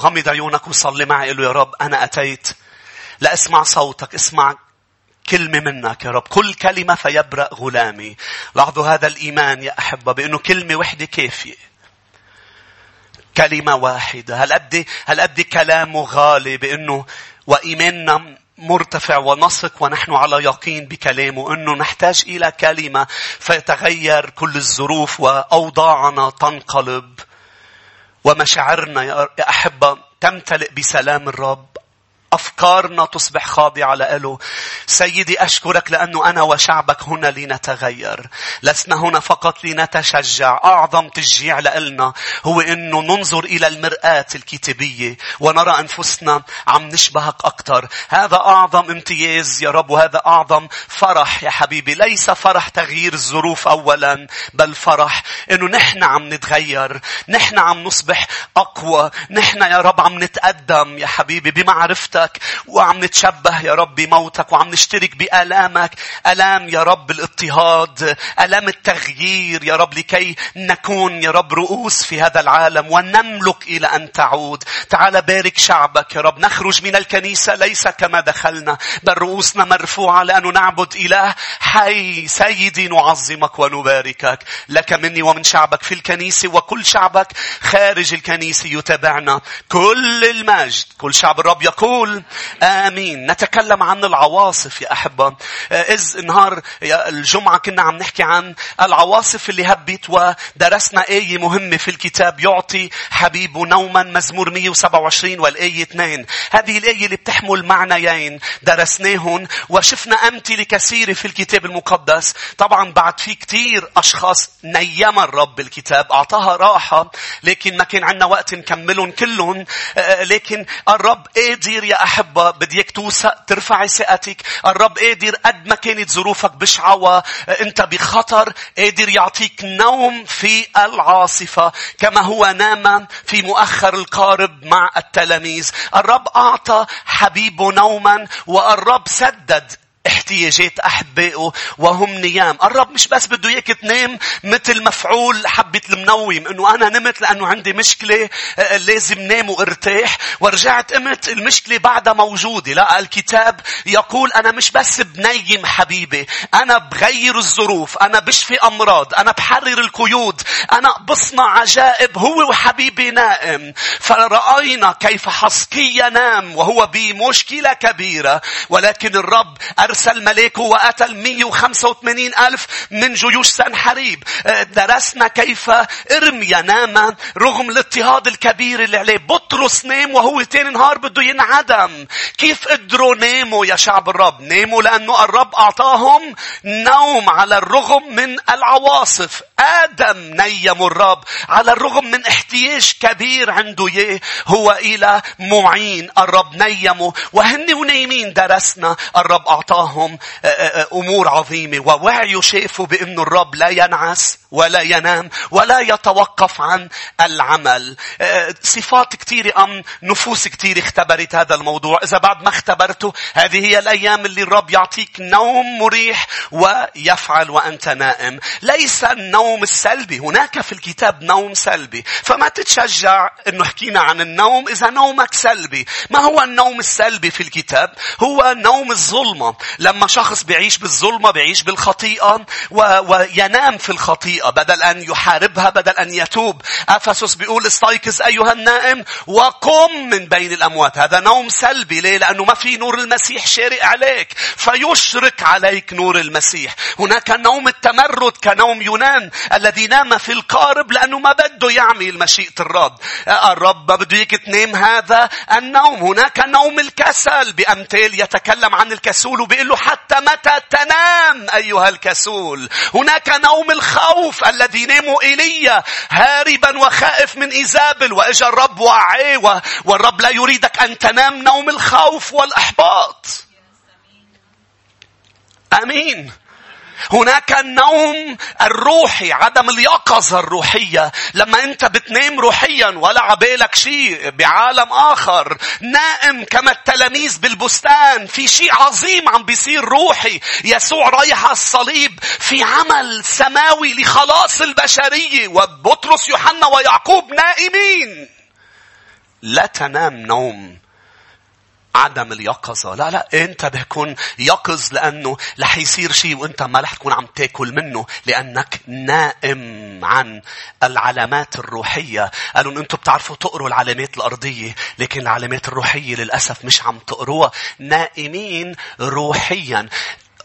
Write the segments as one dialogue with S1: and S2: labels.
S1: غمض عيونك وصلي معي قل له يا رب أنا أتيت. لأسمع صوتك اسمع كلمة منك يا رب. كل كلمة فيبرأ غلامي. لاحظوا هذا الإيمان يا أحبة بأنه كلمة وحدة كافية. كلمة واحدة. هل قد هل قد كلامه غالي بأنه وإيماننا مرتفع ونثق ونحن على يقين بكلامه أنه نحتاج إلى كلمة فيتغير كل الظروف وأوضاعنا تنقلب. ومشاعرنا يا أحبة تمتلئ بسلام الرب. أفكارنا تصبح خاضعة له. سيدي أشكرك لأنه أنا وشعبك هنا لنتغير. لسنا هنا فقط لنتشجع. أعظم تشجيع لنا هو أنه ننظر إلى المرآة الكتابية ونرى أنفسنا عم نشبهك أكثر. هذا أعظم امتياز يا رب وهذا أعظم فرح يا حبيبي. ليس فرح تغيير الظروف أولا بل فرح أنه نحن عم نتغير. نحن عم نصبح أقوى. نحن يا رب عم نتقدم يا حبيبي بمعرفتك موتك وعم نتشبه يا رب بموتك وعم نشترك بآلامك. ألام يا رب الاضطهاد ألام التغيير يا رب لكي نكون يا رب رؤوس في هذا العالم ونملك إلى أن تعود. تعال بارك شعبك يا رب. نخرج من الكنيسة ليس كما دخلنا بل رؤوسنا مرفوعة لأنه نعبد إله حي سيدي نعظمك ونباركك. لك مني ومن شعبك في الكنيسة وكل شعبك خارج الكنيسة يتابعنا. كل المجد كل شعب الرب يقول نقول آمين. نتكلم عن العواصف يا أحبة. إذ نهار الجمعة كنا عم نحكي عن العواصف اللي هبت ودرسنا آية مهمة في الكتاب. يعطي حبيبه نوما مزمور 127 والآية 2 هذه الآية اللي بتحمل معنيين درسناهن وشفنا أمثلة كثيرة في الكتاب المقدس. طبعا بعد في كتير أشخاص نيم الرب الكتاب أعطاها راحة لكن ما كان عندنا وقت نكملهم كلهم. لكن الرب قادر يا أحبة بديك توثق ترفعي ثقتك الرب قادر قد ما كانت ظروفك بشعة وأنت بخطر قادر يعطيك نوم في العاصفة. كما هو نام في مؤخر القارب مع التلاميذ. الرب أعطى حبيبه نوما والرب سدد احتياجات أحبائه وهم نيام. الرب مش بس بده إياك تنام مثل مفعول حبة المنوم. إنه أنا نمت لأنه عندي مشكلة آه، لازم نام وأرتاح. ورجعت قمت المشكلة بعدها موجودة. لا الكتاب يقول أنا مش بس بنيم حبيبي. أنا بغير الظروف. أنا بشفي أمراض. أنا بحرر القيود. أنا بصنع عجائب هو وحبيبي نائم. فرأينا كيف حسقية نام وهو بمشكلة كبيرة. ولكن الرب أرسل ملاكه وقتل 185 ألف من جيوش سنحريب. آه، درسنا كيف إرميا نام رغم الاضطهاد الكبير اللي عليه. بطرس نام وهو تاني نهار بده ينعدم. كيف قدروا ناموا يا شعب الرب؟ ناموا لأنه الرب أعطاهم نوم على الرغم من العواصف. آدم نيم الرب على الرغم من احتياج كبير عنده إياه هو إلى معين. الرب نيمه وهن ونايمين درسنا الرب أعطاه أعطاهم آه، آه، آه، أمور عظيمة. ووعيوا شافوا بأن الرب لا ينعس ولا ينام ولا يتوقف عن العمل. صفات كثيرة أم نفوس كثيرة اختبرت هذا الموضوع. إذا بعد ما اختبرته هذه هي الأيام اللي الرب يعطيك نوم مريح ويفعل وأنت نائم. ليس النوم السلبي. هناك في الكتاب نوم سلبي. فما تتشجع أنه حكينا عن النوم إذا نومك سلبي. ما هو النوم السلبي في الكتاب؟ هو نوم الظلمة. لما شخص بيعيش بالظلمة بيعيش بالخطيئة و... وينام في الخطيئة بدل أن يحاربها بدل أن يتوب. أفسس بيقول استيقظ أيها النائم وقم من بين الأموات. هذا نوم سلبي. ليه؟ لأنه ما في نور المسيح شارق عليك. فيشرق عليك نور المسيح. هناك نوم التمرد كنوم يونان الذي نام في القارب لأنه ما بده يعمل مشيئة الرب. الرب بده اياك تنام هذا النوم. هناك نوم الكسل. بأمثال يتكلم عن الكسول بيقول له حتى متى تنام أيها الكسول؟ هناك نوم الخوف الذي ناموا إيليا هاربا وخائف من إيزابل وإجا الرب وعيه والرب لا يريدك أن تنام نوم الخوف والإحباط. أمين. هناك النوم الروحي عدم اليقظة الروحية. لما أنت بتنام روحيا ولا عبالك شيء بعالم آخر. نائم كما التلاميذ بالبستان. في شيء عظيم عم بيصير روحي. يسوع رايح على الصليب في عمل سماوي لخلاص البشرية. وبطرس يوحنا ويعقوب نائمين. لا تنام نوم. عدم اليقظة. لا لا انت بكون يقظ لأنه رح يصير شيء وانت ما رح تكون عم تاكل منه لأنك نائم عن العلامات الروحية. قالوا أنتم بتعرفوا تقروا العلامات الأرضية لكن العلامات الروحية للأسف مش عم تقروها. نائمين روحيا.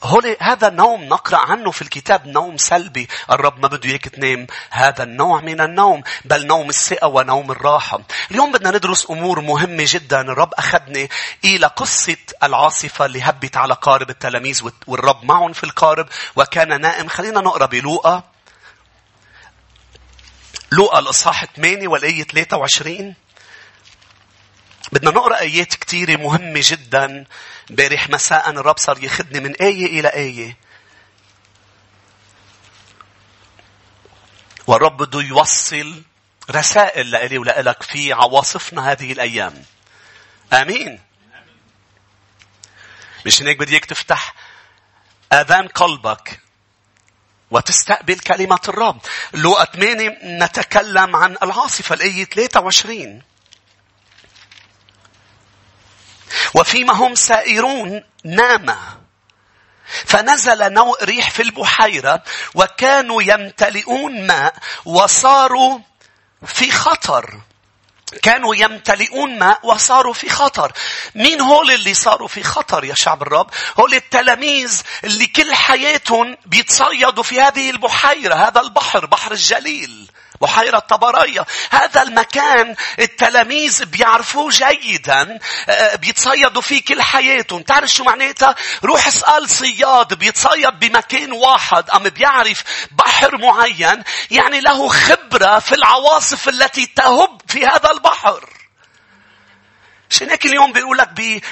S1: هولي هذا نوم نقرأ عنه في الكتاب نوم سلبي. الرب ما بده إياك تنام. هذا النوع من النوم بل نوم الثقة ونوم الراحة. اليوم بدنا ندرس أمور مهمة جدا. الرب أخذني إلى قصة العاصفة اللي هبت على قارب التلاميذ والرب معهم في القارب وكان نائم. خلينا نقرأ بلوقا. لوقا الإصحاح 8 والآية 23 بدنا نقرأ آيات كثيرة مهمة جدا بارح مساء الرب صار ياخذني من آية إلى آية. والرب بده يوصل رسائل لإلي ولإلك في عواصفنا هذه الأيام. آمين. مش هيك بدي اياك تفتح آذان قلبك وتستقبل كلمة الرب. لوقا 8 نتكلم عن العاصفة الآية 23. وفيما هم سائرون نام فنزل نوء ريح في البحيرة وكانوا يمتلئون ماء وصاروا في خطر كانوا يمتلئون ماء وصاروا في خطر. مين هول اللي صاروا في خطر يا شعب الرب؟ هول التلاميذ اللي كل حياتهم بيتصيدوا في هذه البحيرة، هذا البحر، بحر الجليل. بحيرة طبرية. هذا المكان التلاميذ بيعرفوه جيدا آه، بيتصيدوا فيه كل حياتهم. تعرف شو معناتها؟ روح اسأل صياد بيتصيد بمكان واحد أم بيعرف بحر معين؟ يعني له خبرة في العواصف التي تهب في هذا البحر. عشان هيك اليوم بيقول لك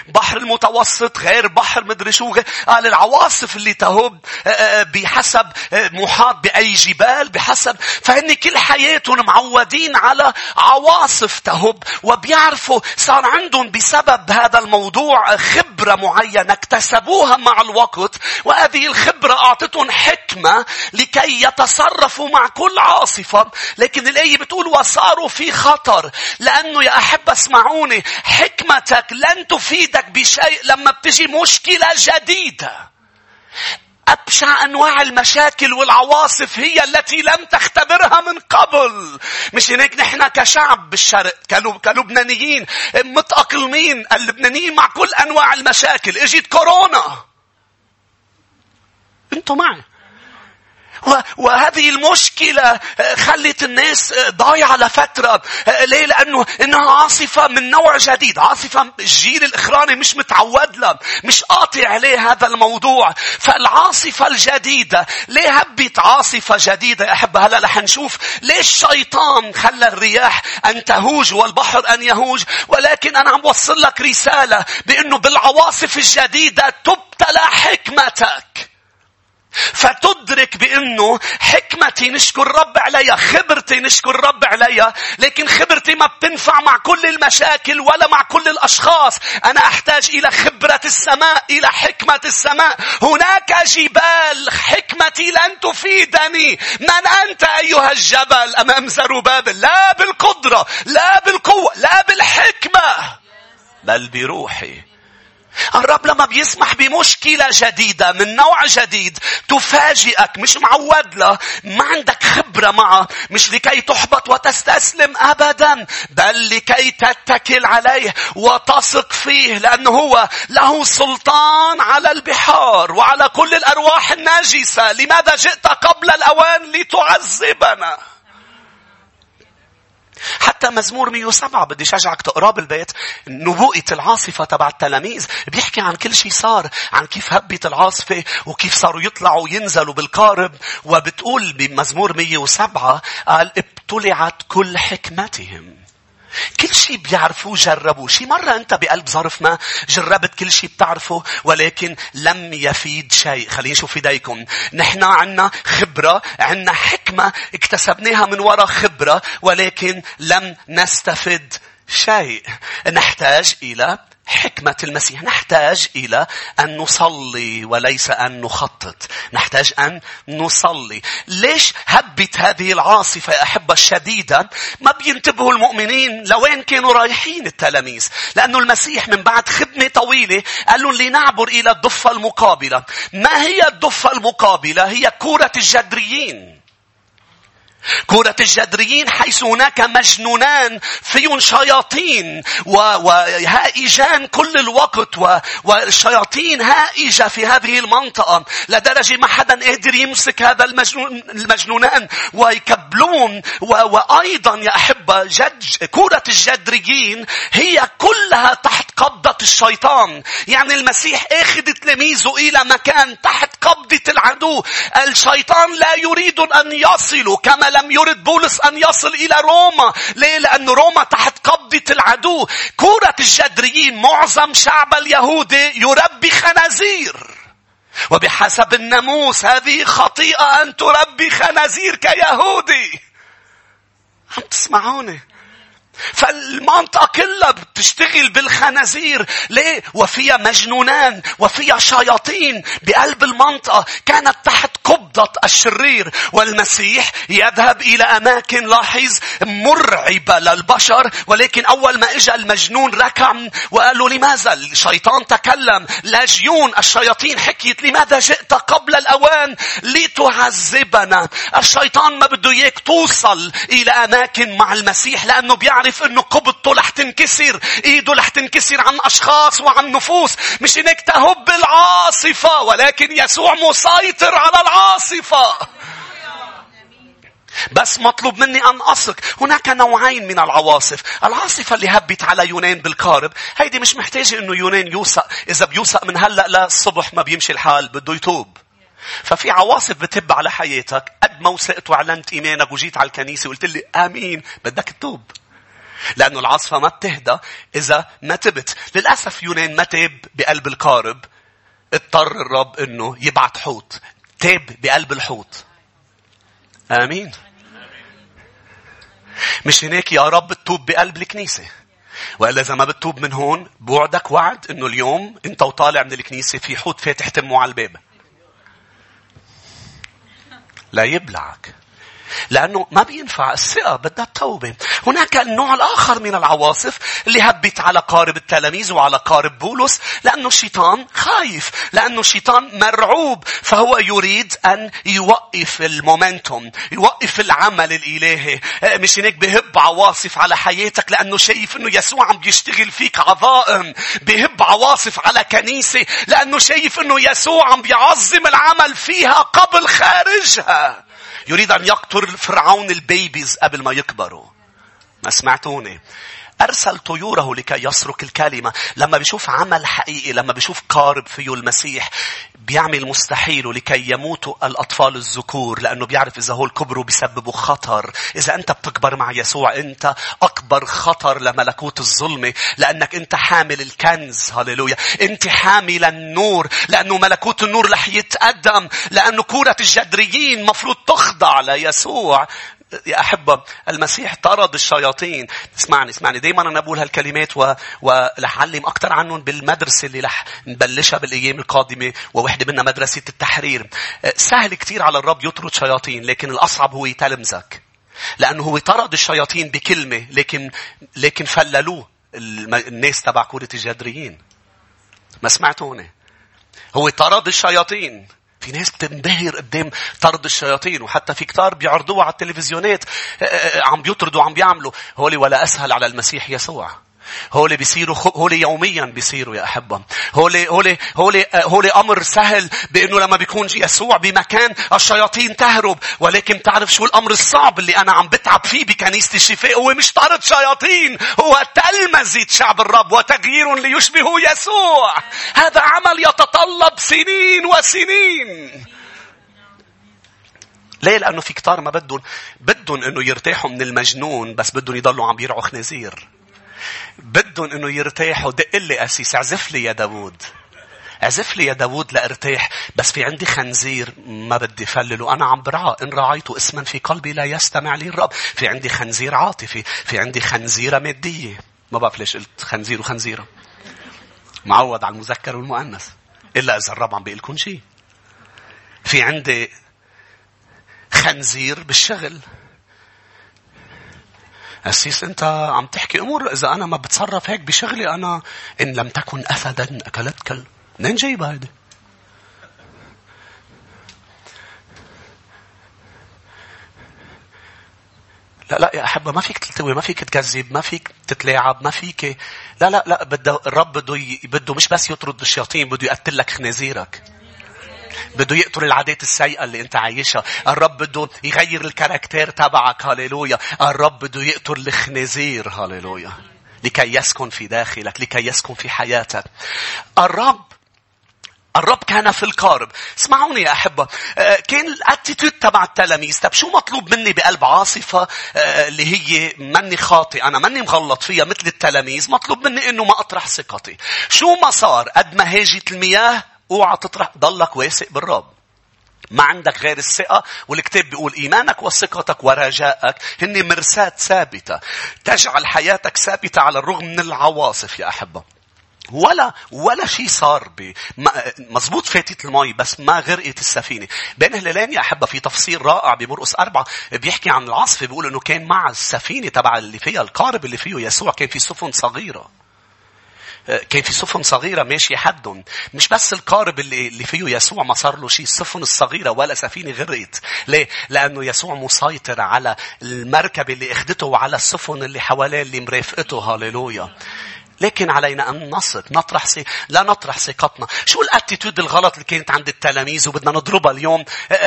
S1: ببحر المتوسط غير بحر مدري شو قال العواصف اللي تهب آه، آه، بحسب آه، محاط بأي جبال بحسب. فهن كل حياتهم معودين على عواصف تهب وبيعرفوا صار عندهم بسبب هذا الموضوع خبرة معينة اكتسبوها مع الوقت. وهذه الخبرة أعطتهم حكمة لكي يتصرفوا مع كل عاصفة. لكن الآية بتقول وصاروا في خطر لأنه يا أحب اسمعوني حكمتك لن تفيدك بشيء لما بتجي مشكلة جديدة. أبشع أنواع المشاكل والعواصف هي التي لم تختبرها من قبل. مش هيك نحن كشعب بالشرق كلبنانيين متأقلمين اللبنانيين مع كل أنواع المشاكل. إجت كورونا. أنتوا معي. وهذه المشكلة آه، خلت الناس آه، ضايعة لفترة. آه، ليه؟ لأنه إنها عاصفة من نوع جديد. عاصفة الجيل الإخراني مش متعود لها. مش قاطع عليه هذا الموضوع. فالعاصفة الجديدة. ليه هبت عاصفة جديدة يا أحبة؟ هلا رح نشوف ليش الشيطان خلى الرياح أن تهوج والبحر أن يهوج. ولكن أنا عم وصل لك رسالة بأنه بالعواصف الجديدة تبتلى حكمتك. فتدرك بأنه حكمتي نشكر رب عليها خبرتي نشكر رب عليها لكن خبرتي ما بتنفع مع كل المشاكل ولا مع كل الأشخاص. أنا أحتاج إلى خبرة السماء إلى حكمة السماء. هناك جبال حكمتي لن تفيدني. من أنت أيها الجبل أمام زروبابل لا بالقدرة لا بالقوة لا بالحكمة بل بروحي. الرب لما بيسمح بمشكلة جديدة من نوع جديد تفاجئك مش معود له ما عندك خبرة معه مش لكي تحبط وتستسلم أبدا بل لكي تتكل عليه وتثق فيه لأنه هو له سلطان على البحار وعلى كل الأرواح الناجسة. لماذا جئت قبل الأوان لتعذبنا؟ حتى مزمور 107 بدي شجعك تقراه بالبيت نبوءة العاصفة تبع التلاميذ. بيحكي عن كل شيء صار عن كيف هبت العاصفة وكيف صاروا يطلعوا وينزلوا بالقارب. وبتقول بمزمور 107 قال ابتلعت كل حكمتهم. كل شيء بيعرفوه جربوه. شي مرة أنت بقلب ظرف ما جربت كل شيء بتعرفه ولكن لم يفيد شيء. خلينا نشوف ايديكم. نحن عنا خبرة، عنا حكمة اكتسبناها من وراء خبرة ولكن لم نستفد شيء. نحتاج إلى حكمة المسيح. نحتاج إلى أن نصلي وليس أن نخطط. نحتاج أن نصلي. ليش هبت هذه العاصفة يا أحبة شديدا؟ ما بينتبهوا المؤمنين لوين كانوا رايحين التلاميذ. لأنه المسيح من بعد خدمة طويلة قال لهم لنعبر إلى الضفة المقابلة. ما هي الضفة المقابلة؟ هي كورة الجدريين. كرة الجدريين حيث هناك مجنونان فيهم شياطين وهائجان كل الوقت والشياطين هائجة في هذه المنطقة. لدرجة ما حدا قادر يمسك هذا المجنون المجنونان ويكبلون. وأيضا يا أحبة جد كرة الجدريين هي كلها تحت قبضة الشيطان يعني المسيح اخذ تلاميذه إلى مكان تحت قبضة العدو الشيطان لا يريد أن يصلوا كما لم يرد بولس أن يصل إلى روما. ليه؟ لأن روما تحت قبضة العدو. كورة الجدريين معظم شعب اليهودي يربي خنازير. وبحسب الناموس هذه خطيئة أن تربي خنازير كيهودي. عم تسمعوني؟ فالمنطقة كلها بتشتغل بالخنازير. ليه؟ وفيها مجنونان وفيها شياطين. بقلب المنطقة كانت تحت قبضة الشرير. والمسيح يذهب إلى أماكن لاحظ مرعبة للبشر. ولكن أول ما إجا المجنون ركع وقال له لماذا الشيطان تكلم؟ لاجيون الشياطين. حكيت لماذا جئت قبل الأوان لتعذبنا؟ الشيطان ما بده إياك توصل إلى أماكن مع المسيح لأنه بيعرف يعرف انه قبضته رح تنكسر ايده رح تنكسر عن أشخاص وعن نفوس مش انك تهب العاصفة ولكن يسوع مسيطر على العاصفة بس مطلوب مني أن أثق. هناك نوعين من العواصف. العاصفة اللي هبت على يونان بالقارب. هيدي مش محتاجة إنه يونان يوثق. إذا بيوثق من هلأ للصبح ما بيمشي الحال. بده يتوب. ففي عواصف بتهب على حياتك. قد ما وثقت وعلنت إيمانك وجيت على الكنيسة وقلت لي آمين. بدك تتوب. لأنه العاصفة ما بتهدى إذا ما تبت. للأسف يونان ما تاب بقلب القارب. اضطر الرب إنه يبعت حوت. تاب بقلب الحوت. آمين. مش هناك يا رب تتوب بقلب الكنيسة. وإلا إذا ما بتتوب من هون بوعدك وعد إنه اليوم أنت وطالع من الكنيسة في حوت فاتح تمه على الباب. لا يبلعك. لأنه ما بينفع الثقة بدها التوبة. هناك النوع الآخر من العواصف اللي هبت على قارب التلاميذ وعلى قارب بولس لأنه الشيطان خايف. لأنه الشيطان مرعوب فهو يريد أن يوقف المومنتوم. يوقف العمل الإلهي. مش هيك بهب عواصف على حياتك لأنه شايف أنه يسوع عم بيشتغل فيك عظائم. بهب عواصف على كنيسة لأنه شايف أنه يسوع عم بيعظم العمل فيها قبل خارجها. يريد أن يقتل فرعون البيبيز قبل ما يكبروا. ما سمعتوني. أرسل طيوره لكي يسرق الكلمة. لما بيشوف عمل حقيقي، لما بيشوف قارب فيه المسيح، بيعمل مستحيله لكي يموتوا الأطفال الذكور لأنه بيعرف إذا هو الكبروا بيسببوا خطر. إذا أنت بتكبر مع يسوع أنت أكبر خطر لملكوت الظلمة لأنك أنت حامل الكنز. هللويا. أنت حامل النور لأنه ملكوت النور رح يتقدم لأنه كورة الجدريين مفروض تخضع ليسوع يا أحبة المسيح طرد الشياطين. اسمعني اسمعني. دايما أنا بقول هالكلمات و... ورح أعلم أكثر عنهم بالمدرسة اللي رح نبلشها بالأيام القادمة ووحدة منها مدرسة التحرير. سهل كثير على الرب يطرد شياطين لكن الأصعب هو يتلمذك لأنه هو طرد الشياطين بكلمة لكن لكن فللوه الناس تبع كورة الجدريين. ما سمعتوا هنا هو طرد الشياطين. في ناس بتنبهر قدام طرد الشياطين وحتى في كتار بيعرضوها على التلفزيونات آه، آه، عم بيطردوا عم بيعملوا. هولي ولا أسهل على المسيح يسوع. هولي بيصيروا هولي يوميا بيصيروا يا أحبة. هولي هولي هولي هولي أمر سهل بأنه لما بيكون يسوع بمكان الشياطين تهرب. ولكن تعرف شو الأمر الصعب اللي أنا عم بتعب فيه بكنيسة الشفاء هو مش طرد شياطين هو تلمذة شعب الرب وتغيير ليشبهوا يسوع. هذا عمل يتطلب سنين وسنين. ليه؟ لأنه في كتار ما بدهم بدهم إنه يرتاحوا من المجنون بس بدهم يضلوا عم يرعوا خنازير. بدهم إنه يرتاحوا. دق لي أسيس. اعزف لي يا داوود. اعزف لي يا داوود لأرتاح. بس في عندي خنزير ما بدي فلله أنا عم برعاه. إن رعيت اسما في قلبي لا يستمع لي الرب. في عندي خنزير عاطفي. في عندي خنزيرة مادية. ما بعرف ليش قلت خنزير وخنزيرة. معود على المذكر والمؤنث. إلا إذا الرب عم بيقول لكم شيء. في عندي خنزير بالشغل. أسيس أنت عم تحكي أمور إذا أنا ما بتصرف هيك بشغلي أنا إن لم تكن أسدا أكلتك منين جايبها هيدي؟ لا لا يا أحبة ما فيك تلتوي ما فيك تكذب ما فيك تتلاعب ما فيك لا لا لا بده الرب بده. بده مش بس يطرد الشياطين بده يقتل لك خنازيرك بده يقتل العادات السيئة اللي انت عايشها. الرب بده يغير الكاركتير تبعك. هاليلويا. الرب بده يقتل الخنازير. هاليلويا. لكي يسكن في داخلك. لكي يسكن في حياتك. الرب الرب كان في القارب. اسمعوني يا أحبة. آه، كان الاتيتود تبع التلاميذ. طب شو مطلوب مني بقلب عاصفة آه، اللي هي مني خاطئ. أنا مني مغلط فيها مثل التلاميذ. مطلوب مني إنه ما أطرح ثقتي. شو ما صار قد ما هاجت المياه اوعى تطرح ضلك واثق بالرب. ما عندك غير الثقة والكتاب بيقول إيمانك وثقتك ورجائك هن مرساة ثابتة. تجعل حياتك ثابتة على الرغم من العواصف يا أحبة. ولا ولا شيء صار ب مزبوط فاتت المي بس ما غرقت السفينة. بين هلالين يا أحبة في تفسير رائع بمرقس أربعة بيحكي عن العاصفة بيقول إنه كان مع السفينة تبع اللي فيها القارب اللي فيه يسوع كان في سفن صغيرة. كان في سفن صغيرة ماشية حدهم. مش بس القارب اللي, اللي فيه يسوع ما صار له شيء. السفن الصغيرة ولا سفينة غرقت. ليه؟ لأنه يسوع مسيطر على المركبة اللي اخدته وعلى السفن اللي حواليه اللي مرافقته. هاليلويا. لكن علينا أن نثق نطرح سي... لا نطرح ثقتنا. شو ال attitude الغلط اللي كانت عند التلاميذ وبدنا نضربها اليوم؟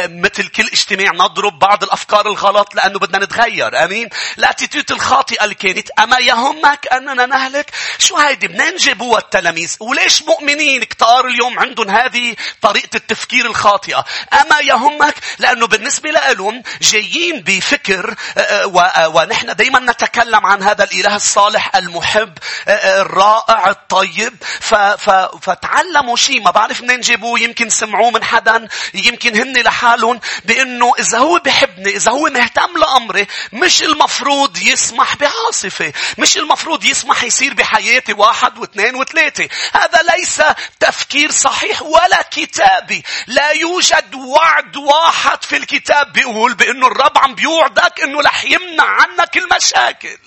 S1: مثل كل اجتماع نضرب بعض الأفكار الغلط لأنه بدنا نتغير أمين؟ ال attitude الخاطئة اللي كانت أما يهمك أننا نهلك؟ شو هيدي منين جابوها التلاميذ؟ وليش مؤمنين كتار اليوم عندهم هذه طريقة التفكير الخاطئة؟ أما يهمك لأنه بالنسبة لهم جايين بفكر ونحن دايما نتكلم عن هذا الإله الصالح المحب الرائع الطيب. ف... ف... فتعلموا شيء. ما بعرف منين جابوه. يمكن سمعوه من حدا. يمكن هن لحالهم. بإنه إذا هو بحبني إذا هو مهتم لأمري مش المفروض يسمح بعاصفة. مش المفروض يسمح يصير بحياتي واحد واثنين وثلاثة. هذا ليس تفكير صحيح ولا كتابي. لا يوجد وعد واحد في الكتاب بيقول بإنه الرب عم بيوعدك إنه رح يمنع عنك المشاكل.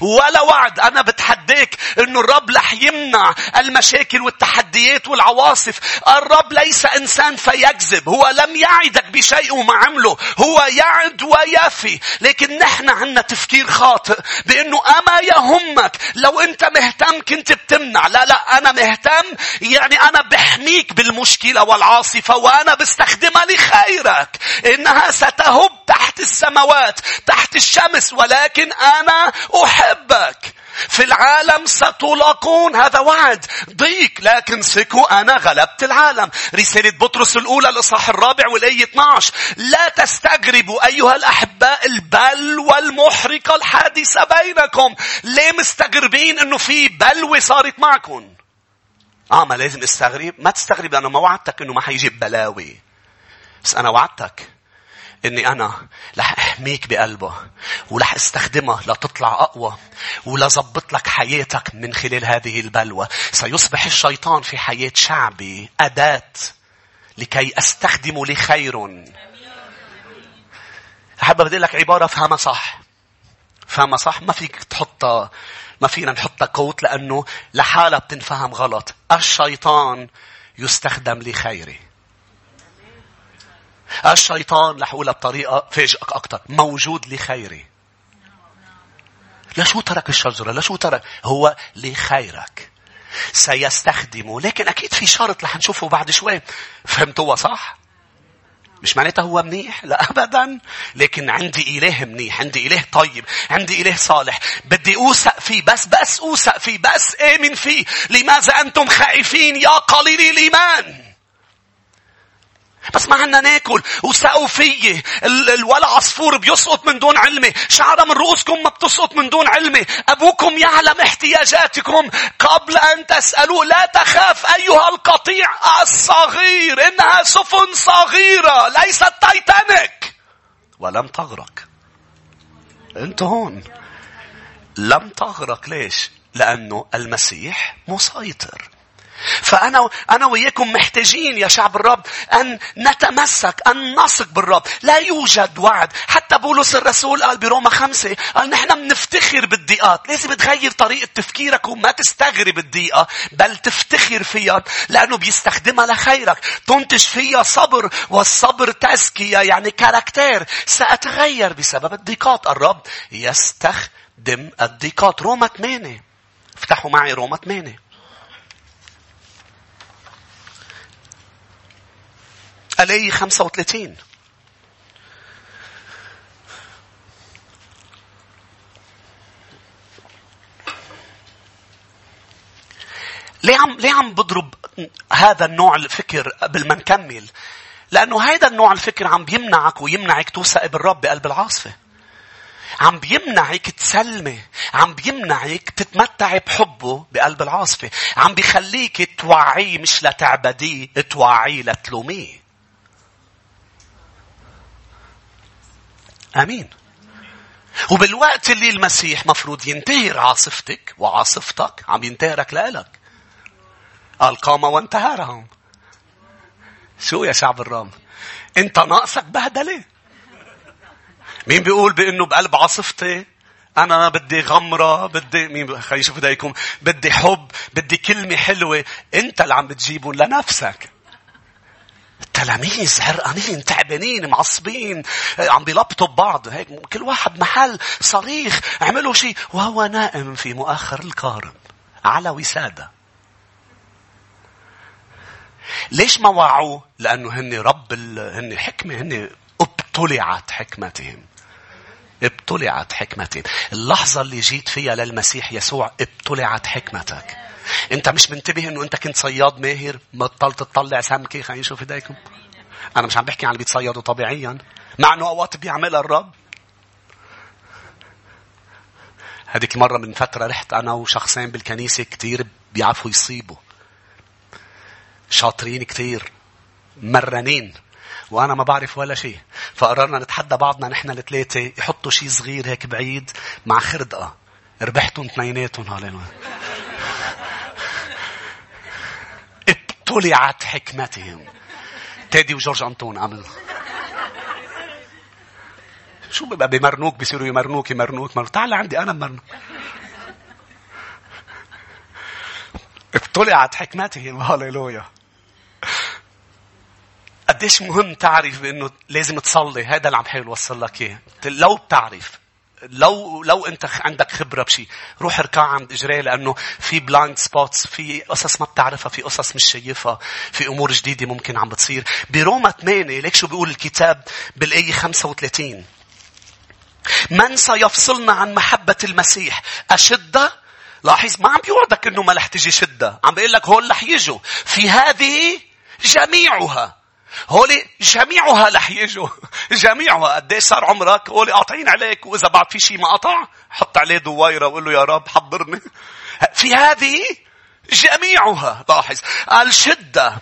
S1: ولا وعد أنا بتحديك أنه الرب رح يمنع المشاكل والتحديات والعواصف. الرب ليس إنسان فيكذب. هو لم يعدك بشيء وما عمله. هو يعد ويفي. لكن نحن عندنا تفكير خاطئ بأنه أما يهمك لو أنت مهتم كنت بتمنع. لا لا أنا مهتم يعني أنا بحميك بالمشكلة والعاصفة وأنا بستخدمها لخيرك. إنها ستهب تحت السماوات تحت الشمس ولكن أنا أحبك. في العالم ستلاقون. هذا وعد. ضيق. لكن ثقوا. أنا غلبت العالم. رسالة بطرس الأولى الإصحاح الرابع والآية 12 لا تستغربوا أيها الأحباء البلوى المحرقة الحادثة بينكم. ليه مستغربين أنه في بلوى صارت معكم آه ما لازم استغرب. ما تستغرب لأنه ما وعدتك أنه ما حيجيب بلاوي. بس أنا وعدتك. إني أنا رح أحميك بقلبه ورح استخدمها لتطلع أقوى ولظبط لك حياتك من خلال هذه البلوى. سيصبح الشيطان في حياة شعبي أداة لكي أستخدمه لخير. أحب بدي لك عبارة فهمها صح. فهمها صح؟ ما فيك تحطها ما فينا نحطها كوت لأنه لحالها بتنفهم غلط. الشيطان يستخدم لخيره. الشيطان رح أقولها بطريقة فاجئك أكثر موجود لخيري. لشو ترك الشجرة؟ لشو ترك؟ هو لخيرك. سيستخدمه. لكن أكيد في شرط رح نشوفه بعد شوي. فهمتوها صح؟ مش معناتها هو منيح؟ لا أبدا. لكن عندي إله منيح عندي إله طيب عندي إله صالح. بدي أوثق فيه بس بس أوثق فيه بس آمن فيه. لماذا أنتم خائفين يا قليلي الإيمان؟ بس ما عنا ناكل. وسقوا فيي. الولا عصفور بيسقط من دون علمي. شعرة من رؤوسكم ما بتسقط من دون علمي. أبوكم يعلم احتياجاتكم. قبل أن تسألوا لا تخاف أيها القطيع الصغير. إنها سفن صغيرة. ليست تايتانيك. ولم تغرق. أنت هون. لم تغرق. ليش؟ لأنه المسيح مسيطر. فأنا أنا وياكم محتاجين يا شعب الرب أن نتمسك أن نثق بالرب. لا يوجد وعد. حتى بولس الرسول قال بروما خمسة قال نحن بنفتخر بالضيقات. لازم تغير طريقة تفكيرك وما تستغرب الضيقة بل تفتخر فيها لأنه بيستخدمها لخيرك. تنتج فيها صبر والصبر تزكية يعني كاركتير. سأتغير بسبب الضيقات. الرب يستخدم الضيقات. روما 8 افتحوا معي روما 8 الآية 35 ليه عم ليه عم بضرب هذا النوع الفكر قبل ما نكمل؟ لأنه هذا النوع الفكر عم بيمنعك ويمنعك توثق بالرب بقلب العاصفة. عم بيمنعك تسلمي عم بيمنعك تتمتعي بحبه بقلب العاصفة عم بيخليك توعيه مش لتعبديه توعيه لتلوميه آمين. وبالوقت اللي المسيح مفروض ينتهر عاصفتك وعاصفتك عم ينتهرك لإلك. قال قام وانتهرهم. شو يا شعب الرام انت ناقصك بهدلة. مين بيقول بأنه بقلب عاصفتي؟ أنا بدي غمرة بدي مين خلينا نشوف بدي حب بدي كلمة حلوة. انت اللي عم بتجيبهم لنفسك. التلاميذ عرقانين تعبانين معصبين عم بيلبطوا ببعض هيك كل واحد محل صريخ عملوا شيء وهو نائم في مؤخر الكارم على وسادة ليش ما وعوه؟ لأنه هن رب ال... هن حكمة هن ابتلعت حكمتهم. ابتلعت حكمتهم. اللحظة اللي جيت فيها للمسيح يسوع ابتلعت حكمتك. انت مش منتبه انه انت كنت صياد ماهر بطلت تطلع سمكة خلينا نشوف ايديكم أنا مش عم بحكي عن اللي بيتصيدوا طبيعيا مع إنه أوقات بيعملها الرب هذيك مرة من فترة رحت أنا وشخصين بالكنيسة كتير بيعرفوا يصيبوا. شاطرين كتير. مرنين. وأنا ما بعرف ولا شيء. فقررنا نتحدى بعضنا نحن الثلاثة يحطوا شيء صغير هيك بعيد مع خردقة. ربحتهم اثنيناتهم هالين. ابتلعت حكمتهم. تيدي وجورج أنطون عمل. شو بيبقى بمرنوك بيصيروا يمرنوك يمرنوك مرنوك تعال عندي أنا مرنوك. ابتلعت حكمتهم هاليلويا. قديش مهم تعرف بانه لازم تصلي هذا اللي عم بحاول اوصل لك إياه لو بتعرف لو لو انت عندك خبرة بشيء روح اركع عند اجريه لأنه في blind spots في قصص ما بتعرفها في قصص مش شايفها في أمور جديدة ممكن عم بتصير. بروما 8 ليك شو بيقول الكتاب بالآية 35 من سيفصلنا عن محبة المسيح أشدة؟ لاحظ ما عم بيوعدك إنه ما رح تجي شدة. عم بيقول لك هول رح يجوا. في هذه جميعها. هولي جميعها رح يجوا. جميعها. قديش صار عمرك؟ هولي قاطعين عليك. وإذا بعد في شيء ما قطع حط عليه دويره وقول له يا رب حضرني. في هذه جميعها. لاحظ. الشدة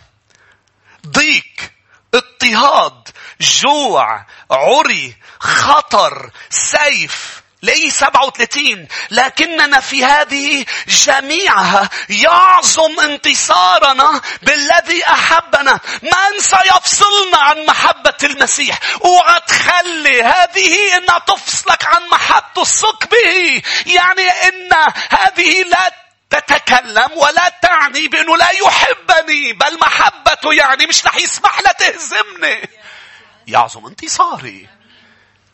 S1: ضيق اضطهاد جوع عري خطر سيف. لأي 37 لكننا في هذه جميعها يعظم انتصارنا بالذي أحبنا. من سيفصلنا عن محبة المسيح؟ اوعى تخلي هذه انها تفصلك عن محبته الصك به. يعني إن هذه لا تتكلم ولا تعني بأنه لا يحبني بل محبته يعني مش رح يسمح لها تهزمني يعظم انتصاري.